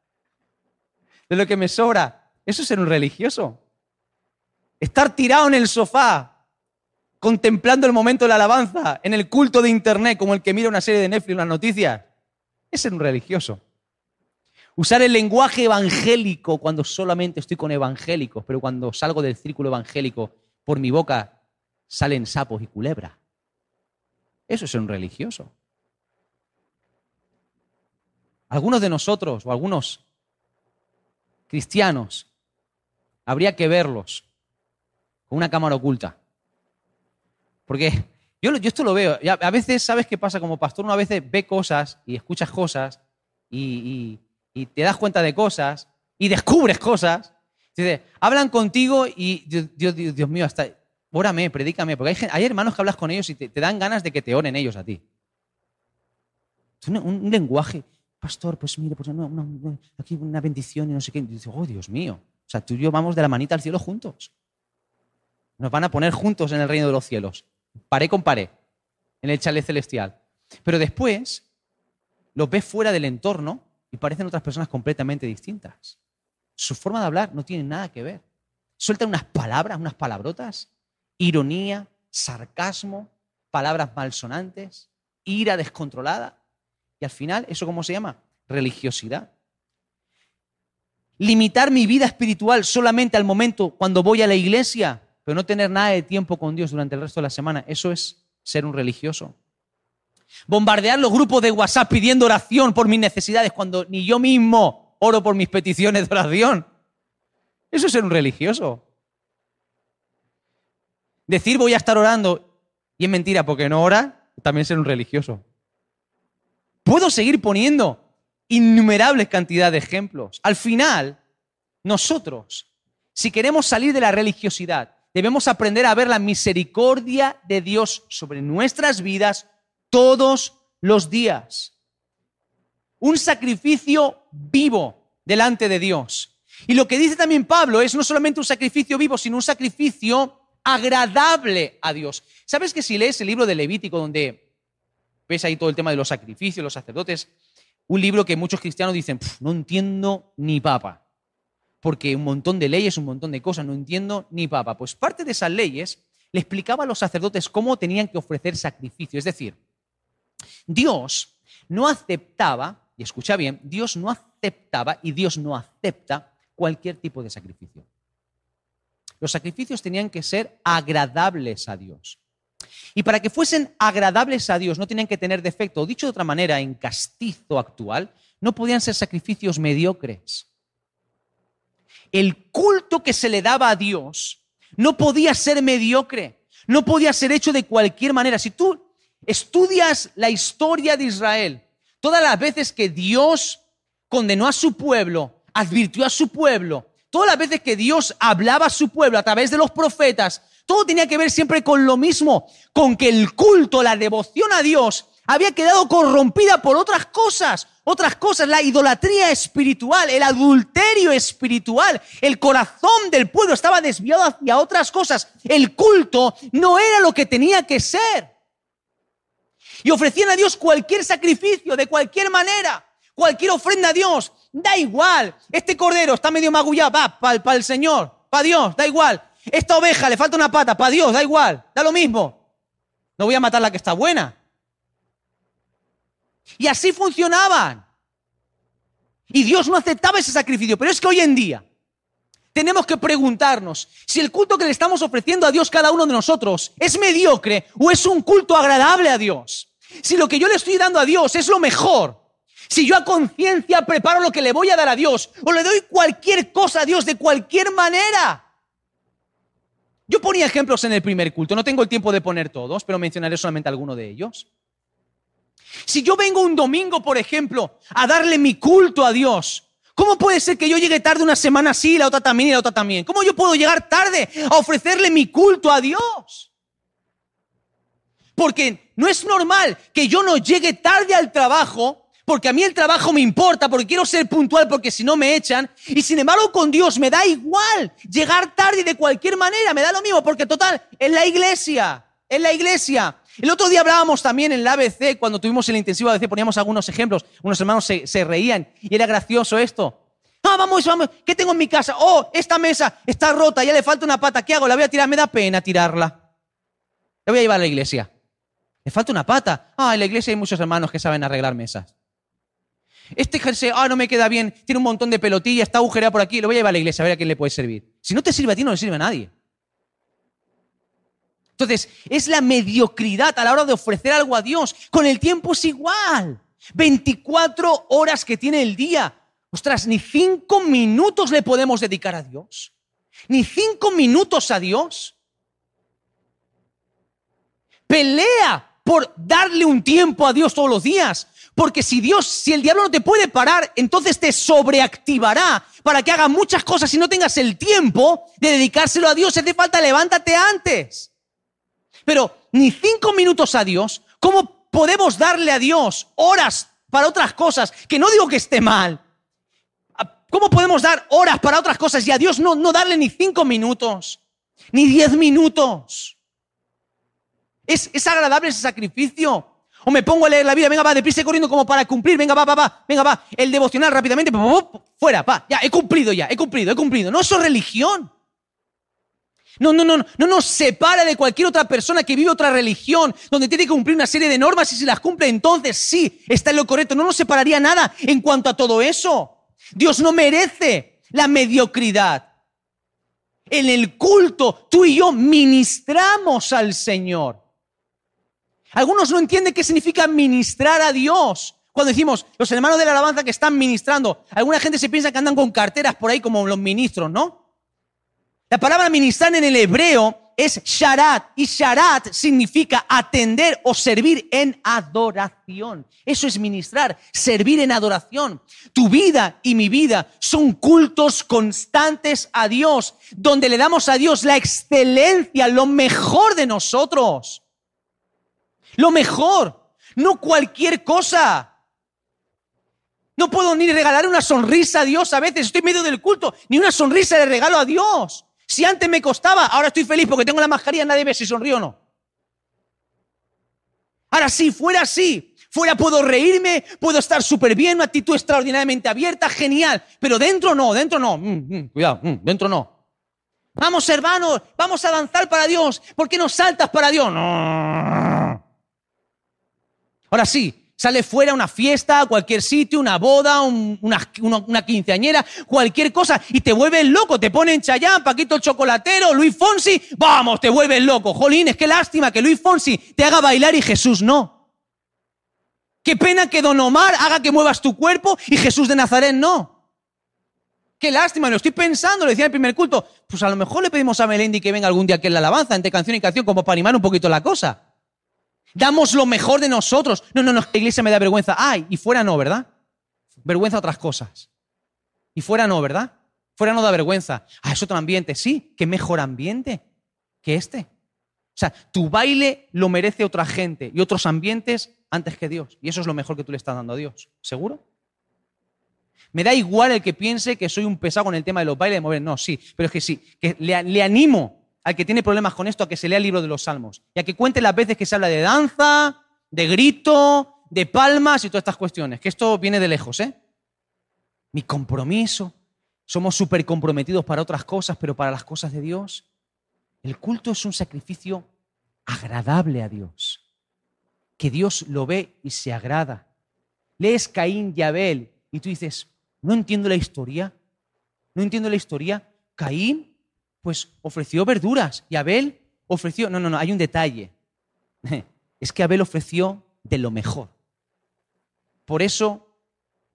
de lo que me sobra, eso es ser un religioso. Estar tirado en el sofá contemplando el momento de la alabanza, en el culto de internet, como el que mira una serie de Netflix, unas noticias, es ser un religioso. Usar el lenguaje evangélico cuando solamente estoy con evangélicos, pero cuando salgo del círculo evangélico, por mi boca salen sapos y culebras. Eso es ser un religioso. Algunos de nosotros o algunos cristianos habría que verlos con una cámara oculta porque yo, yo esto lo veo. A veces, ¿sabes qué pasa? Como pastor, uno a veces ve cosas y escuchas cosas y, te das cuenta de cosas y descubres cosas. Dice, hablan contigo y Dios, mío, hasta órame, predícame, porque hay, hermanos que hablas con ellos y te, dan ganas de que te oren ellos a ti. Un, lenguaje, pastor, pues mire, pues no, aquí una bendición y no sé qué. Y dice, oh, Dios mío. O sea, tú y yo vamos de la manita al cielo juntos. Nos van a poner juntos en el reino de los cielos paré con paré, en el chalet celestial. Pero después los ves fuera del entorno y parecen otras personas completamente distintas. Su forma de hablar no tiene nada que ver. Sueltan unas palabras, unas palabrotas, ironía, sarcasmo, palabras malsonantes, ira descontrolada. Y al final, ¿eso cómo se llama? Religiosidad. Limitar mi vida espiritual solamente al momento cuando voy a la iglesia pero no tener nada de tiempo con Dios durante el resto de la semana, eso es ser un religioso. Bombardear los grupos de WhatsApp pidiendo oración por mis necesidades cuando ni yo mismo oro por mis peticiones de oración. Eso es ser un religioso. Decir voy a estar orando y es mentira porque no ora, también ser un religioso. Puedo seguir poniendo innumerables cantidades de ejemplos. Al final, nosotros si queremos salir de la religiosidad, debemos aprender a ver la misericordia de Dios sobre nuestras vidas todos los días. Un sacrificio vivo delante de Dios. Y lo que dice también Pablo es no solamente un sacrificio vivo, sino un sacrificio agradable a Dios. ¿Sabes que si lees el libro de Levítico, donde ves ahí todo el tema de los sacrificios, los sacerdotes, un libro que muchos cristianos dicen, no entiendo ni papa, porque un montón de leyes, un montón de cosas, no entiendo ni papa. Pues parte de esas leyes le explicaba a los sacerdotes cómo tenían que ofrecer sacrificio. Es decir, Dios no aceptaba, y escucha bien, Dios no aceptaba y Dios no acepta cualquier tipo de sacrificio. Los sacrificios tenían que ser agradables a Dios. Y para que fuesen agradables a Dios no tenían que tener defecto, dicho de otra manera, en castizo actual, no podían ser sacrificios mediocres. El culto que se le daba a Dios no podía ser mediocre, no podía ser hecho de cualquier manera. Si tú estudias la historia de Israel, todas las veces que Dios condenó a su pueblo, advirtió a su pueblo, todas las veces que Dios hablaba a su pueblo a través de los profetas, todo tenía que ver siempre con lo mismo, con que el culto, la devoción a Dios había quedado corrompida por otras cosas, otras cosas, la idolatría espiritual, el adulterio espiritual, el corazón del pueblo estaba desviado hacia otras cosas, el culto no era lo que tenía que ser. Y ofrecían a Dios cualquier sacrificio, de cualquier manera, cualquier ofrenda a Dios, da igual, este cordero está medio magullado, va, para el Señor, para Dios, da igual. Esta oveja le falta una pata, para Dios, da igual, da lo mismo. No voy a matar la que está buena. Y así funcionaban. Y Dios no aceptaba ese sacrificio. Pero es que hoy en día tenemos que preguntarnos si el culto que le estamos ofreciendo a Dios cada uno de nosotros es mediocre o es un culto agradable a Dios. Si lo que yo le estoy dando a Dios es lo mejor. Si yo a conciencia preparo lo que le voy a dar a Dios o le doy cualquier cosa a Dios de cualquier manera. Yo ponía ejemplos en el primer culto, no tengo el tiempo de poner todos, pero mencionaré solamente alguno de ellos. Si yo vengo un domingo, por ejemplo, a darle mi culto a Dios, ¿cómo puede ser que yo llegue tarde una semana así, la otra también y la otra también? ¿Cómo yo puedo llegar tarde a ofrecerle mi culto a Dios? Porque no es normal que yo no llegue tarde al trabajo porque a mí el trabajo me importa, porque quiero ser puntual, porque si no me echan. Y sin embargo con Dios me da igual llegar tarde de cualquier manera, me da lo mismo, porque total, en la iglesia, en la iglesia. El otro día hablábamos también en la ABC, cuando tuvimos el intensivo ABC, poníamos algunos ejemplos, unos hermanos se, reían y era gracioso esto. Ah, vamos, vamos, ¿qué tengo en mi casa? Oh, esta mesa está rota, ya le falta una pata, ¿qué hago? La voy a tirar, me da pena tirarla. La voy a llevar a la iglesia. Le falta una pata. Ah, en la iglesia hay muchos hermanos que saben arreglar mesas. Este jersey, ah, no me queda bien, tiene un montón de pelotillas, está agujereado por aquí, lo voy a llevar a la iglesia a ver a quién le puede servir. Si no te sirve a ti, no le sirve a nadie. Entonces, es la mediocridad a la hora de ofrecer algo a Dios. Con el tiempo es igual. 24 horas que tiene el día. Ostras, ni cinco minutos le podemos dedicar a Dios. Ni cinco minutos a Dios. Pelea por darle un tiempo a Dios todos los días. Porque si Dios, si el diablo no te puede parar, entonces te sobreactivará para que haga muchas cosas y no tengas el tiempo de dedicárselo a Dios. Hace falta, levántate antes. Pero ni cinco minutos a Dios, ¿cómo podemos darle a Dios horas para otras cosas? Que no digo que esté mal. ¿Cómo podemos dar horas para otras cosas y a Dios no, no darle ni cinco minutos, ni diez minutos? ¿Es, ¿Es agradable ese sacrificio? O me pongo a leer la Biblia, venga, va, deprisa corriendo como para cumplir, venga, va, va, va, venga, va, el devocional rápidamente, fuera, va, ya, he cumplido ya, he cumplido, he cumplido. No, eso es religión. No, no, no, no nos separa de cualquier otra persona que vive otra religión, donde tiene que cumplir una serie de normas y si las cumple, entonces sí, está en lo correcto. No nos separaría nada en cuanto a todo eso. Dios no merece la mediocridad. En el culto, tú y yo ministramos al Señor. Algunos no entienden qué significa ministrar a Dios. Cuando decimos los hermanos de la alabanza que están ministrando, alguna gente se piensa que andan con carteras por ahí como los ministros, ¿no? La palabra ministrar en el hebreo es sharat y sharat significa atender o servir en adoración. Eso es ministrar, servir en adoración. Tu vida y mi vida son cultos constantes a Dios, donde le damos a Dios la excelencia, lo mejor de nosotros. Lo mejor, no cualquier cosa. No puedo ni regalar una sonrisa a Dios a veces, estoy en medio del culto, ni una sonrisa le regalo a Dios. Si antes me costaba, ahora estoy feliz porque tengo la mascarilla, nadie ve si sonrío o no. Ahora sí, fuera así, fuera puedo reírme, puedo estar súper bien, una actitud extraordinariamente abierta, genial, pero dentro no, dentro no, mm, mm, cuidado, mm, dentro no. Vamos hermanos, vamos a danzar para Dios, ¿por qué no saltas para Dios? No. Ahora sí, Sale fuera a una fiesta, cualquier sitio, una boda, una, quinceañera, cualquier cosa, y te vuelves loco. Te ponen Chayán, Paquito el Chocolatero, Luis Fonsi, vamos, te vuelves loco. Jolín, es que lástima que Luis Fonsi te haga bailar y Jesús no. Qué pena que Don Omar haga que muevas tu cuerpo y Jesús de Nazaret no. Qué lástima, lo estoy pensando, lo decía en el primer culto. Pues a lo mejor le pedimos a Melendi que venga algún día aquí en la alabanza, entre canción y canción, como para animar un poquito la cosa. Damos lo mejor de nosotros. No, no, no, la iglesia me da vergüenza. Ay, y fuera no, ¿verdad? Vergüenza otras cosas. Y fuera no, ¿verdad? Fuera no da vergüenza. Ah, es otro ambiente. Sí, qué mejor ambiente que este. O sea, tu baile lo merece otra gente y otros ambientes antes que Dios. Y eso es lo mejor que tú le estás dando a Dios. ¿Seguro? Me da igual el que piense que soy un pesado con el tema de los bailes. No, sí, pero es que sí, que le, le animo al que tiene problemas con esto a que se lea el libro de los Salmos y a que cuente las veces que se habla de danza, de grito, de palmas y todas estas cuestiones, que esto viene de lejos, ¿eh? Mi compromiso. Somos súper comprometidos para otras cosas, pero para las cosas de Dios. El culto es un sacrificio agradable a Dios, que Dios lo ve y se agrada. Lees Caín y Abel y tú dices, no entiendo la historia, no entiendo la historia. Caín pues ofreció verduras y Abel ofreció, no, no, no, hay un detalle. Es que Abel ofreció de lo mejor. Por eso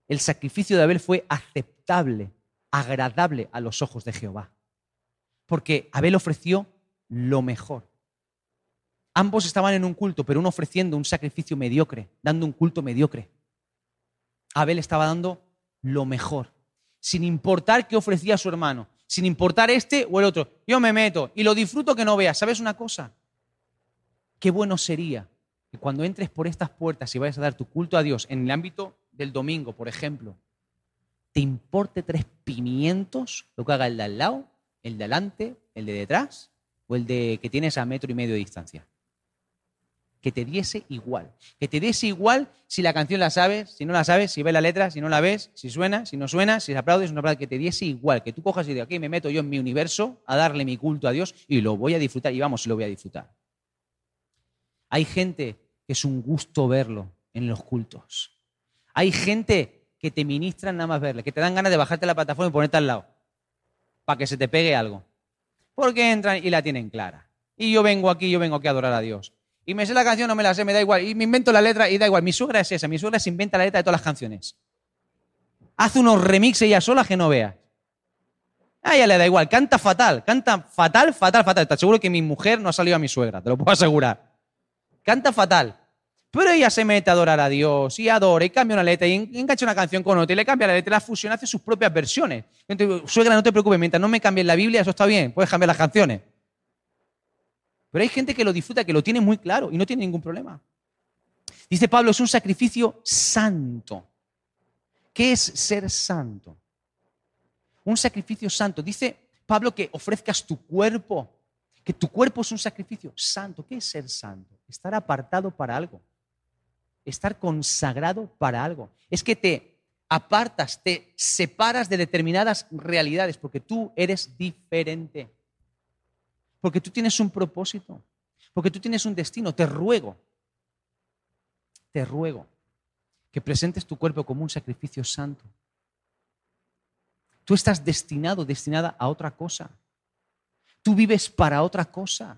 el sacrificio de Abel fue aceptable, agradable a los ojos de Jehová. Porque Abel ofreció lo mejor. Ambos estaban en un culto, pero uno ofreciendo un sacrificio mediocre, dando un culto mediocre. Abel estaba dando lo mejor, sin importar qué ofrecía su hermano sin importar este o el otro. Yo me meto y lo disfruto que no veas. ¿Sabes una cosa? Qué bueno sería que cuando entres por estas puertas y vayas a dar tu culto a Dios en el ámbito del domingo, por ejemplo, te importe tres pimientos lo que haga el de al lado, el de adelante, el de detrás o el de que tienes a metro y medio de distancia que te diese igual. Que te diese igual si la canción la sabes, si no la sabes, si ves la letra, si no la ves, si suena, si no suena, si aplaudes, no aplaudes, que te diese igual. Que tú cojas y digas, aquí me meto yo en mi universo a darle mi culto a Dios y lo voy a disfrutar y vamos, lo voy a disfrutar. Hay gente que es un gusto verlo en los cultos. Hay gente que te ministran nada más verle, que te dan ganas de bajarte la plataforma y ponerte al lado para que se te pegue algo. Porque entran y la tienen clara. Y yo vengo aquí, yo vengo aquí a adorar a Dios. Y me sé la canción, no me la sé, me da igual. Y me invento la letra y da igual. Mi suegra es esa, mi suegra se inventa la letra de todas las canciones. Hace unos remixes ella sola que no veas. A ella le da igual, canta fatal, canta fatal, fatal, fatal. Está seguro que mi mujer no ha salido a mi suegra, te lo puedo asegurar. Canta fatal. Pero ella se mete a adorar a Dios y adora y cambia una letra y engancha una canción con otra y le cambia la letra y la fusiona, hace sus propias versiones. Suegra, no te preocupes, mientras no me cambies la Biblia, eso está bien, puedes cambiar las canciones. Pero hay gente que lo disfruta, que lo tiene muy claro y no tiene ningún problema. Dice Pablo, es un sacrificio santo. ¿Qué es ser santo? Un sacrificio santo. Dice Pablo que ofrezcas tu cuerpo, que tu cuerpo es un sacrificio santo. ¿Qué es ser santo? Estar apartado para algo. Estar consagrado para algo. Es que te apartas, te separas de determinadas realidades porque tú eres diferente porque tú tienes un propósito, porque tú tienes un destino. Te ruego, te ruego que presentes tu cuerpo como un sacrificio santo. Tú estás destinado, destinada a otra cosa. Tú vives para otra cosa.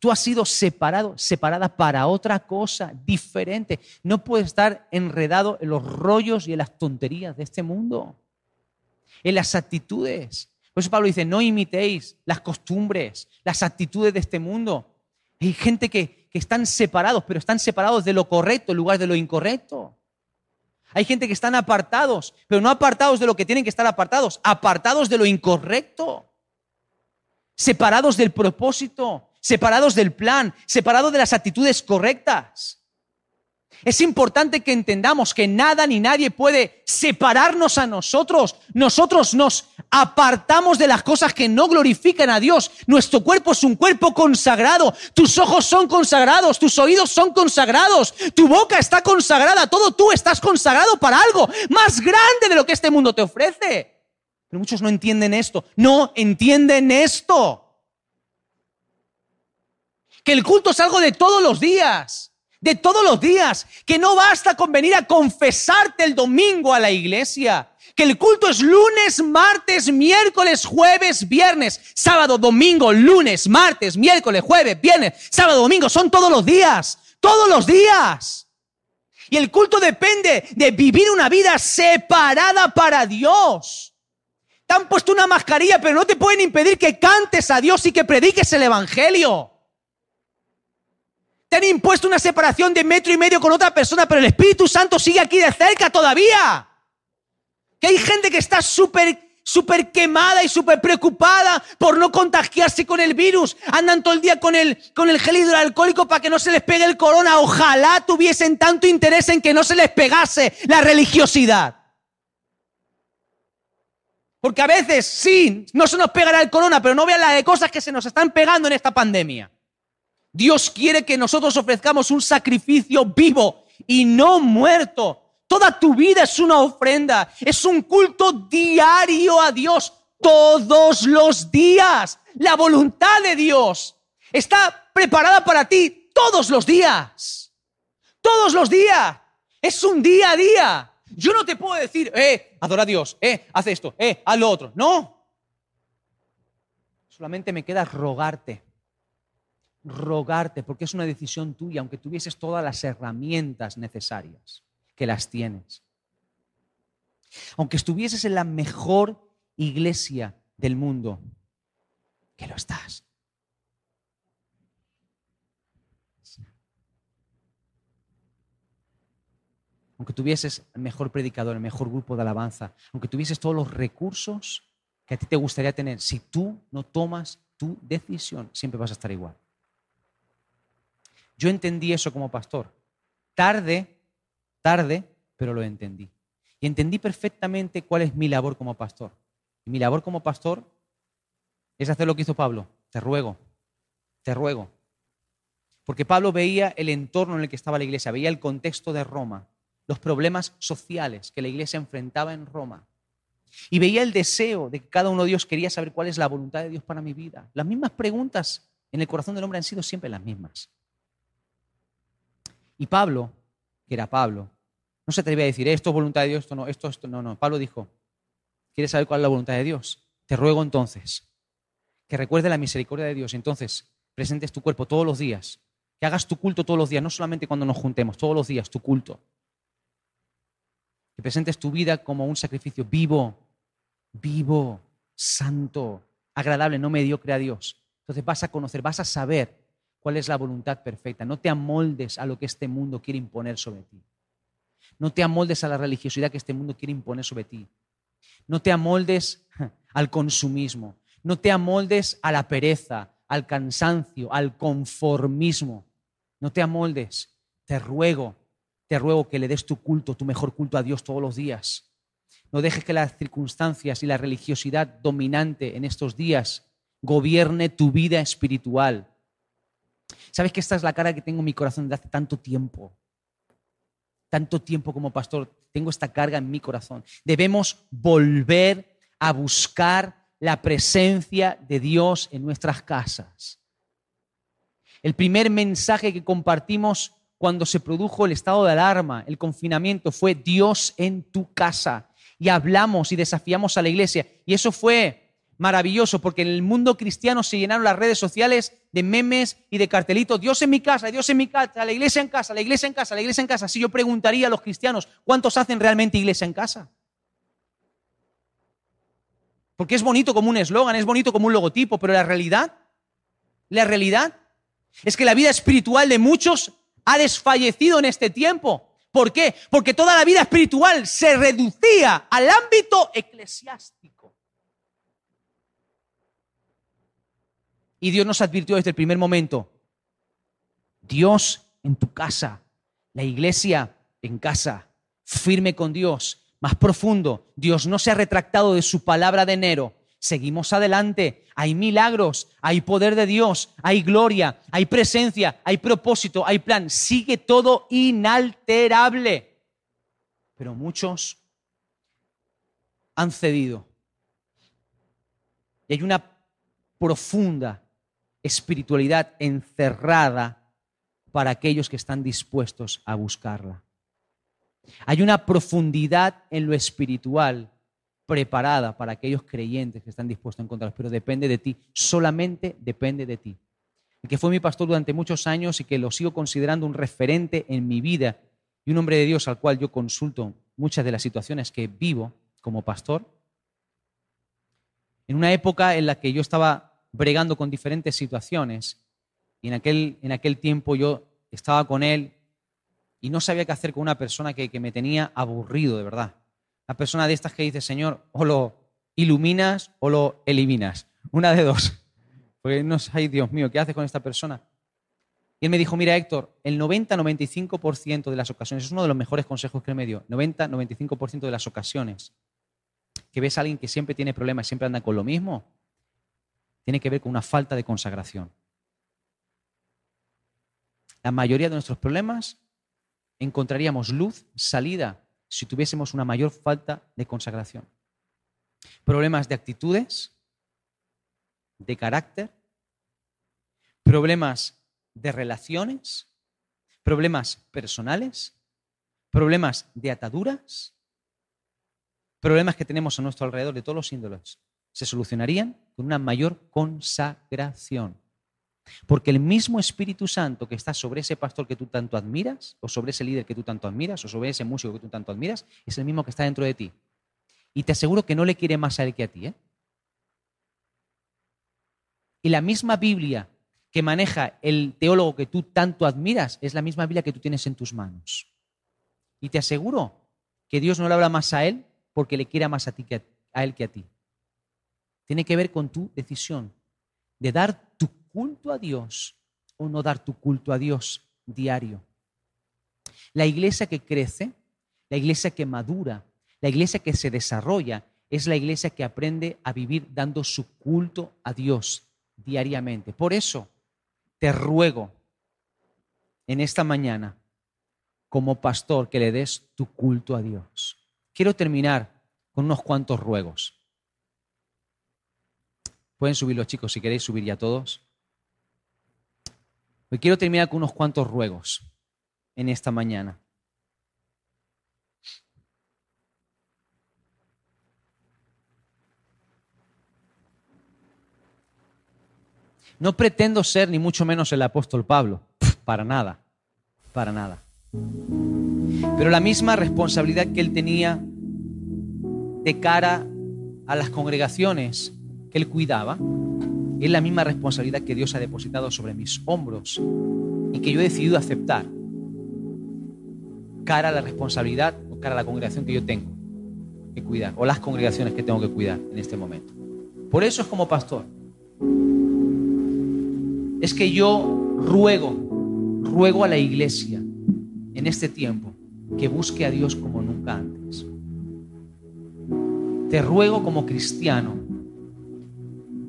Tú has sido separado, separada para otra cosa diferente. No puedes estar enredado en los rollos y en las tonterías de este mundo, en las actitudes. Por eso Pablo dice, no imitéis las costumbres, las actitudes de este mundo. Hay gente que, que están separados, pero están separados de lo correcto en lugar de lo incorrecto. Hay gente que están apartados, pero no apartados de lo que tienen que estar apartados, apartados de lo incorrecto, separados del propósito, separados del plan, separados de las actitudes correctas. Es importante que entendamos que nada ni nadie puede separarnos a nosotros. Nosotros nos apartamos de las cosas que no glorifican a Dios. Nuestro cuerpo es un cuerpo consagrado. Tus ojos son consagrados, tus oídos son consagrados, tu boca está consagrada, todo tú estás consagrado para algo más grande de lo que este mundo te ofrece. Pero muchos no entienden esto, no entienden esto. Que el culto es algo de todos los días de todos los días, que no basta con venir a confesarte el domingo a la iglesia, que el culto es lunes, martes, miércoles, jueves, viernes, sábado, domingo, lunes, martes, miércoles, jueves, viernes, sábado, domingo, son todos los días, todos los días. Y el culto depende de vivir una vida separada para Dios. Te han puesto una mascarilla, pero no te pueden impedir que cantes a Dios y que prediques el Evangelio. Te han impuesto una separación de metro y medio con otra persona, pero el Espíritu Santo sigue aquí de cerca todavía. Que hay gente que está súper súper quemada y súper preocupada por no contagiarse con el virus. Andan todo el día con el, con el gel hidroalcohólico para que no se les pegue el corona. Ojalá tuviesen tanto interés en que no se les pegase la religiosidad. Porque a veces sí, no se nos pegará el corona, pero no vean las de cosas que se nos están pegando en esta pandemia. Dios quiere que nosotros ofrezcamos un sacrificio vivo y no muerto. Toda tu vida es una ofrenda, es un culto diario a Dios todos los días. La voluntad de Dios está preparada para ti todos los días. Todos los días. Es un día a día. Yo no te puedo decir, eh, adora a Dios, eh, haz esto, eh, haz lo otro. No. Solamente me queda rogarte rogarte, porque es una decisión tuya, aunque tuvieses todas las herramientas necesarias, que las tienes. Aunque estuvieses en la mejor iglesia del mundo, que lo estás. Aunque tuvieses el mejor predicador, el mejor grupo de alabanza, aunque tuvieses todos los recursos que a ti te gustaría tener, si tú no tomas tu decisión, siempre vas a estar igual. Yo entendí eso como pastor. Tarde, tarde, pero lo entendí. Y entendí perfectamente cuál es mi labor como pastor. Y mi labor como pastor es hacer lo que hizo Pablo. Te ruego, te ruego. Porque Pablo veía el entorno en el que estaba la iglesia, veía el contexto de Roma, los problemas sociales que la iglesia enfrentaba en Roma. Y veía el deseo de que cada uno de ellos quería saber cuál es la voluntad de Dios para mi vida. Las mismas preguntas en el corazón del hombre han sido siempre las mismas. Y Pablo, que era Pablo, no se atrevía a decir, esto es voluntad de Dios, esto no, esto, esto, no, no. Pablo dijo, ¿quieres saber cuál es la voluntad de Dios? Te ruego entonces que recuerde la misericordia de Dios. Entonces, presentes tu cuerpo todos los días, que hagas tu culto todos los días, no solamente cuando nos juntemos, todos los días, tu culto. Que presentes tu vida como un sacrificio vivo, vivo, santo, agradable, no mediocre a Dios. Entonces vas a conocer, vas a saber cuál es la voluntad perfecta. No te amoldes a lo que este mundo quiere imponer sobre ti. No te amoldes a la religiosidad que este mundo quiere imponer sobre ti. No te amoldes al consumismo. No te amoldes a la pereza, al cansancio, al conformismo. No te amoldes. Te ruego, te ruego que le des tu culto, tu mejor culto a Dios todos los días. No dejes que las circunstancias y la religiosidad dominante en estos días gobierne tu vida espiritual. ¿Sabes que esta es la cara que tengo en mi corazón desde hace tanto tiempo? Tanto tiempo como pastor, tengo esta carga en mi corazón. Debemos volver a buscar la presencia de Dios en nuestras casas. El primer mensaje que compartimos cuando se produjo el estado de alarma, el confinamiento, fue Dios en tu casa. Y hablamos y desafiamos a la iglesia. Y eso fue maravilloso, porque en el mundo cristiano se llenaron las redes sociales de memes y de cartelitos. Dios en mi casa, Dios en mi casa, la iglesia en casa, la iglesia en casa, la iglesia en casa. Si yo preguntaría a los cristianos, ¿cuántos hacen realmente iglesia en casa? Porque es bonito como un eslogan, es bonito como un logotipo, pero la realidad, la realidad es que la vida espiritual de muchos ha desfallecido en este tiempo. ¿Por qué? Porque toda la vida espiritual se reducía al ámbito eclesiástico. Y Dios nos advirtió desde el primer momento, Dios en tu casa, la iglesia en casa, firme con Dios, más profundo. Dios no se ha retractado de su palabra de enero. Seguimos adelante. Hay milagros, hay poder de Dios, hay gloria, hay presencia, hay propósito, hay plan. Sigue todo inalterable. Pero muchos han cedido. Y hay una profunda espiritualidad encerrada para aquellos que están dispuestos a buscarla. Hay una profundidad en lo espiritual preparada para aquellos creyentes que están dispuestos a encontrarlos, pero depende de ti, solamente depende de ti. Que fue mi pastor durante muchos años y que lo sigo considerando un referente en mi vida y un hombre de Dios al cual yo consulto muchas de las situaciones que vivo como pastor, en una época en la que yo estaba bregando con diferentes situaciones y en aquel, en aquel tiempo yo estaba con él y no sabía qué hacer con una persona que, me tenía aburrido, de verdad. La persona de estas que dice, Señor, o lo iluminas o lo eliminas. Una de dos. Porque no sé, Dios mío, ¿qué haces con esta persona? Y él me dijo, mira Héctor, el 90-95% de las ocasiones, es uno de los mejores consejos que él me dio, 90-95% de las ocasiones que ves a alguien que siempre tiene problemas, siempre anda con lo mismo, tiene que ver con una falta de consagración. La mayoría de nuestros problemas encontraríamos luz, salida, si tuviésemos una mayor falta de consagración. Problemas de actitudes, de carácter, problemas de relaciones, problemas personales, problemas de ataduras, problemas que tenemos a nuestro alrededor de todos los índoles, se solucionarían con una mayor consagración. Porque el mismo Espíritu Santo que está sobre ese pastor que tú tanto admiras, o sobre ese líder que tú tanto admiras, o sobre ese músico que tú tanto admiras, es el mismo que está dentro de ti. Y te aseguro que no le quiere más a él que a ti. ¿eh? Y la misma Biblia que maneja el teólogo que tú tanto admiras es la misma Biblia que tú tienes en tus manos. Y te aseguro que Dios no le habla más a él porque le quiera más a, ti que a él que a ti. Tiene que ver con tu decisión de dar tu culto a Dios o no dar tu culto a Dios diario. La iglesia que crece, la iglesia que madura, la iglesia que se desarrolla, es la iglesia que aprende a vivir dando su culto a Dios diariamente. Por eso te ruego en esta mañana, como pastor, que le des tu culto a Dios. Quiero terminar con unos cuantos ruegos. Pueden subir los chicos si queréis subir ya todos. Hoy quiero terminar con unos cuantos ruegos en esta mañana. No pretendo ser ni mucho menos el apóstol Pablo, para nada, para nada. Pero la misma responsabilidad que él tenía de cara a las congregaciones que él cuidaba, es la misma responsabilidad que Dios ha depositado sobre mis hombros y que yo he decidido aceptar cara a la responsabilidad o cara a la congregación que yo tengo que cuidar o las congregaciones que tengo que cuidar en este momento. Por eso es como pastor. Es que yo ruego, ruego a la iglesia en este tiempo que busque a Dios como nunca antes. Te ruego como cristiano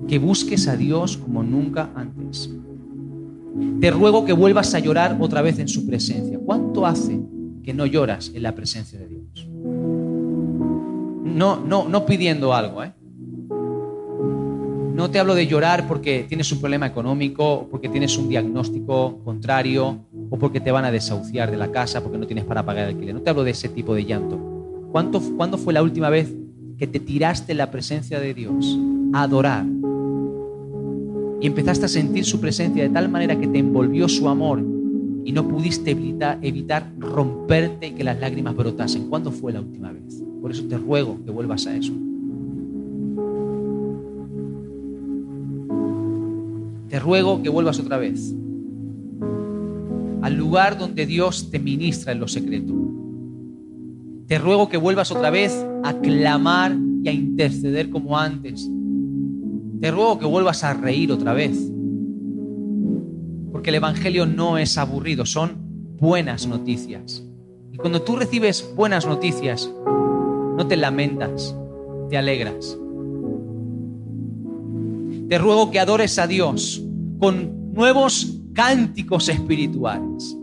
que busques a Dios como nunca antes. Te ruego que vuelvas a llorar otra vez en su presencia. ¿Cuánto hace que no lloras en la presencia de Dios? No, no, no pidiendo algo, ¿eh? No te hablo de llorar porque tienes un problema económico, porque tienes un diagnóstico contrario, o porque te van a desahuciar de la casa porque no tienes para pagar el alquiler. No te hablo de ese tipo de llanto. ¿Cuánto, ¿Cuándo fue la última vez que te tiraste en la presencia de Dios a adorar, y empezaste a sentir su presencia de tal manera que te envolvió su amor y no pudiste evitar, romperte y que las lágrimas brotasen. ¿Cuándo fue la última vez? Por eso te ruego que vuelvas a eso. Te ruego que vuelvas otra vez al lugar donde Dios te ministra en lo secreto. Te ruego que vuelvas otra vez a clamar y a interceder como antes te ruego que vuelvas a reír otra vez. Porque el Evangelio no es aburrido, son buenas noticias. Y cuando tú recibes buenas noticias, no te lamentas, te alegras. Te ruego que adores a Dios con nuevos cánticos espirituales.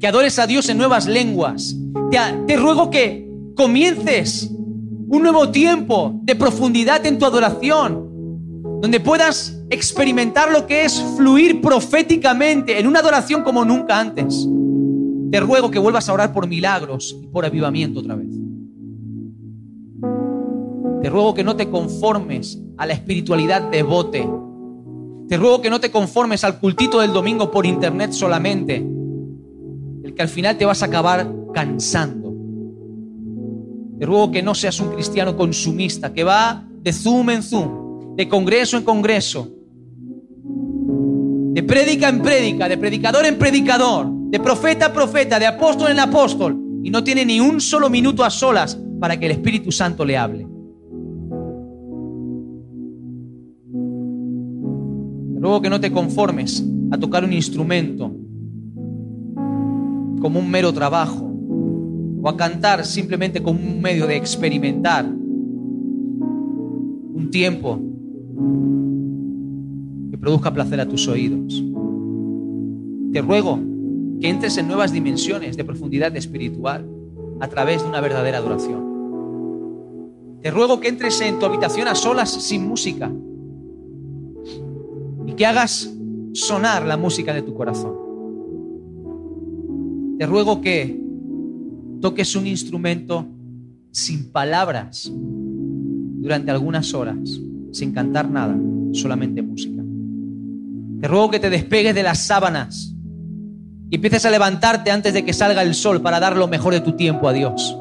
Que adores a Dios en nuevas lenguas. Te, ruego que comiences un nuevo tiempo de profundidad en tu adoración, donde puedas experimentar lo que es fluir proféticamente en una adoración como nunca antes. Te ruego que vuelvas a orar por milagros y por avivamiento otra vez. Te ruego que no te conformes a la espiritualidad de bote, te ruego que no te conformes al cultito del domingo por internet solamente, el que al final te vas a acabar cansando. Te ruego que no seas un cristiano consumista, que va de zoom en zoom, de congreso en congreso, de prédica en prédica, de predicador en predicador, de profeta en profeta, de apóstol en apóstol, y no tiene ni un solo minuto a solas para que el Espíritu Santo le hable. Luego que no te conformes a tocar un instrumento como un mero trabajo a cantar simplemente como un medio de experimentar un tiempo que produzca placer a tus oídos. Te ruego que entres en nuevas dimensiones de profundidad espiritual a través de una verdadera adoración. Te ruego que entres en tu habitación a solas sin música que hagas sonar la música de tu corazón. Te ruego que toques un instrumento sin palabras durante algunas horas, sin cantar nada, solamente música. Te ruego que te despegues de las sábanas y empieces a levantarte antes de que salga el sol para dar lo mejor de tu tiempo a Dios.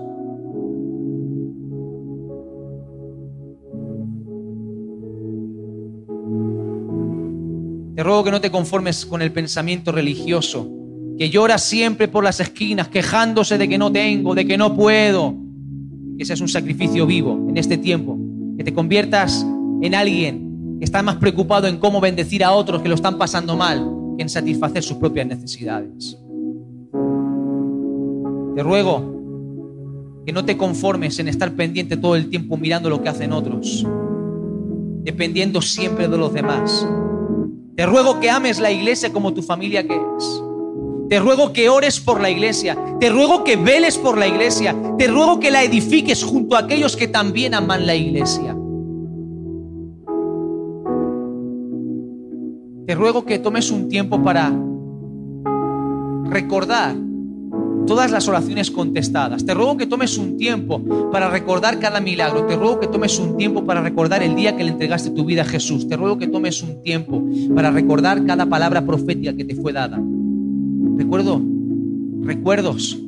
Te ruego que no te conformes con el pensamiento religioso, que llora siempre por las esquinas, quejándose de que no tengo, de que no puedo. Que seas un sacrificio vivo en este tiempo, que te conviertas en alguien que está más preocupado en cómo bendecir a otros que lo están pasando mal que en satisfacer sus propias necesidades. Te ruego que no te conformes en estar pendiente todo el tiempo mirando lo que hacen otros, dependiendo siempre de los demás te ruego que ames la iglesia como tu familia que es. Te ruego que ores por la iglesia. Te ruego que veles por la iglesia. Te ruego que la edifiques junto a aquellos que también aman la iglesia. Te ruego que tomes un tiempo para recordar todas las oraciones contestadas. Te ruego que tomes un tiempo para recordar cada milagro. Te ruego que tomes un tiempo para recordar el día que le entregaste tu vida a Jesús. Te ruego que tomes un tiempo para recordar cada palabra profética que te fue dada. Recuerdo, recuerdos,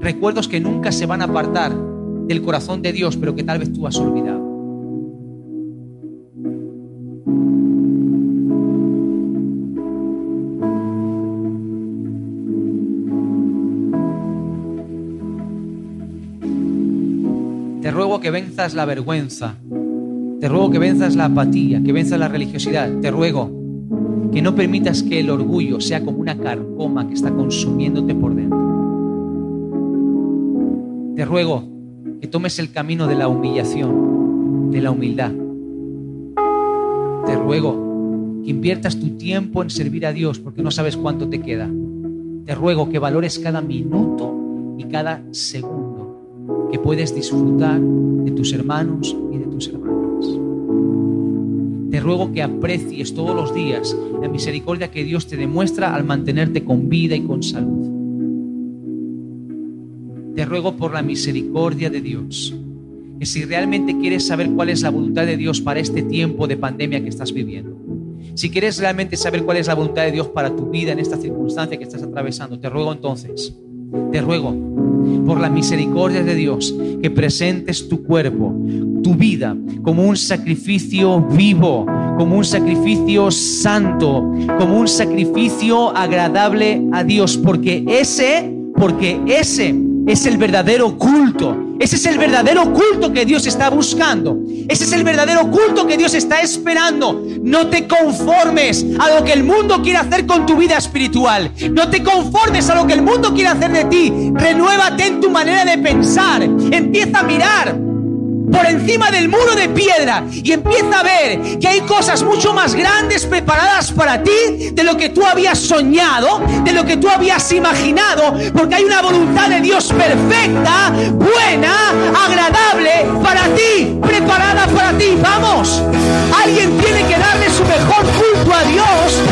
recuerdos que nunca se van a apartar del corazón de Dios, pero que tal vez tú has olvidado. ruego que venzas la vergüenza. Te ruego que venzas la apatía, que venzas la religiosidad. Te ruego que no permitas que el orgullo sea como una carcoma que está consumiéndote por dentro. Te ruego que tomes el camino de la humillación, de la humildad. Te ruego que inviertas tu tiempo en servir a Dios porque no sabes cuánto te queda. Te ruego que valores cada minuto y cada segundo que puedes disfrutar de tus hermanos y de tus hermanas. Ruego que aprecies todos los días la misericordia que Dios te demuestra al mantenerte con vida y con salud. Te ruego por la misericordia de Dios, que si realmente quieres saber cuál es la voluntad de Dios para este tiempo de pandemia que estás viviendo, si quieres realmente saber cuál es la voluntad de Dios para tu vida en esta circunstancia que estás atravesando, te ruego entonces, te ruego por la misericordia de Dios, que presentes tu cuerpo, tu vida, como un sacrificio vivo, como un sacrificio santo, como un sacrificio agradable a Dios, porque ese, porque ese es el verdadero culto. Ese es el verdadero culto que Dios está buscando. Ese es el verdadero culto que Dios está esperando. No te conformes a lo que el mundo quiere hacer con tu vida espiritual. No te conformes a lo que el mundo quiere hacer de ti. Renuévate en tu manera de pensar. Empieza a mirar por encima del muro de piedra y empieza a ver que hay cosas mucho más grandes preparadas para ti de lo que tú habías soñado, de lo que tú habías imaginado, porque hay una voluntad de Dios perfecta, buena, agradable para ti, preparada para ti. Vamos, alguien tiene que darle su mejor culto a Dios,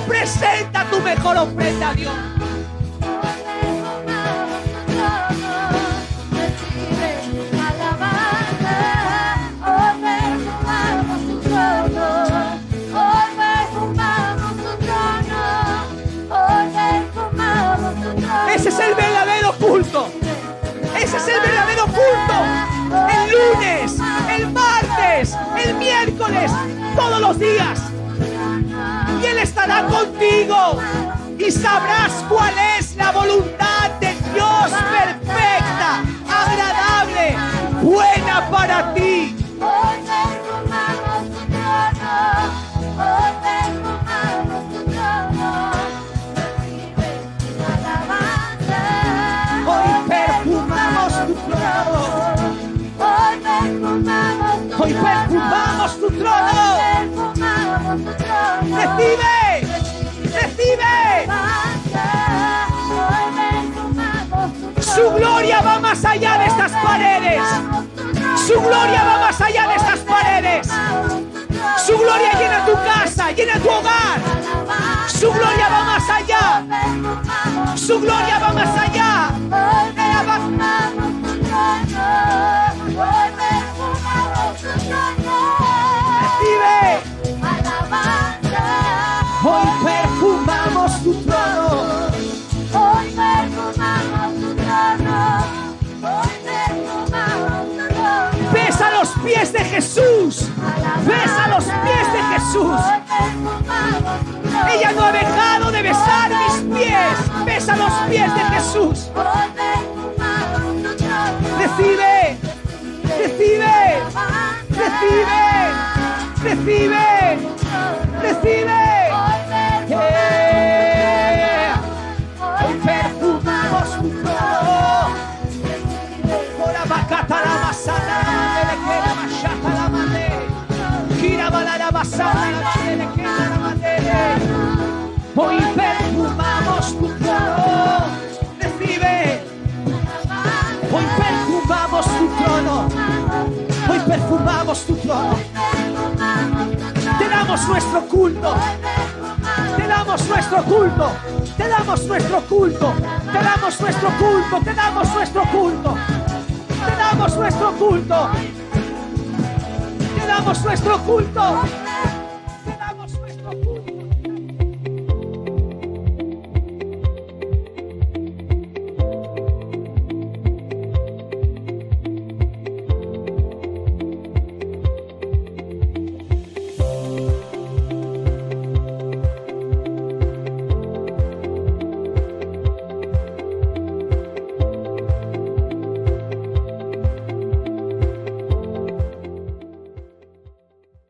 Presenta tu mejor ofrenda a Dios. Ese es el verdadero culto. Ese es el verdadero culto. El lunes, el martes, el miércoles, todos los días. Y Él estará contigo. Y sabrás cuál es la voluntad de Dios perfecta, agradable, buena para ti. Recibe, recibe. Su gloria va más allá de estas paredes. Su gloria va más allá de estas paredes. Su gloria llena tu casa, llena tu hogar. Su gloria va más allá. Su gloria va más allá. De Jesús. Besa los pies de Jesús. Ella no ha dejado de besar mis pies. Besa los pies de Jesús. Recibe. Recibe. Recibe. Recibe. Recibe. Hoy perfumamos tu trono. Recibe. Hoy perfumamos tu trono. Hoy perfumamos tu trono. Te damos nuestro culto. Te damos nuestro culto. Te damos nuestro culto. Te damos nuestro culto. Te damos nuestro culto. Te damos nuestro culto. Te damos nuestro culto.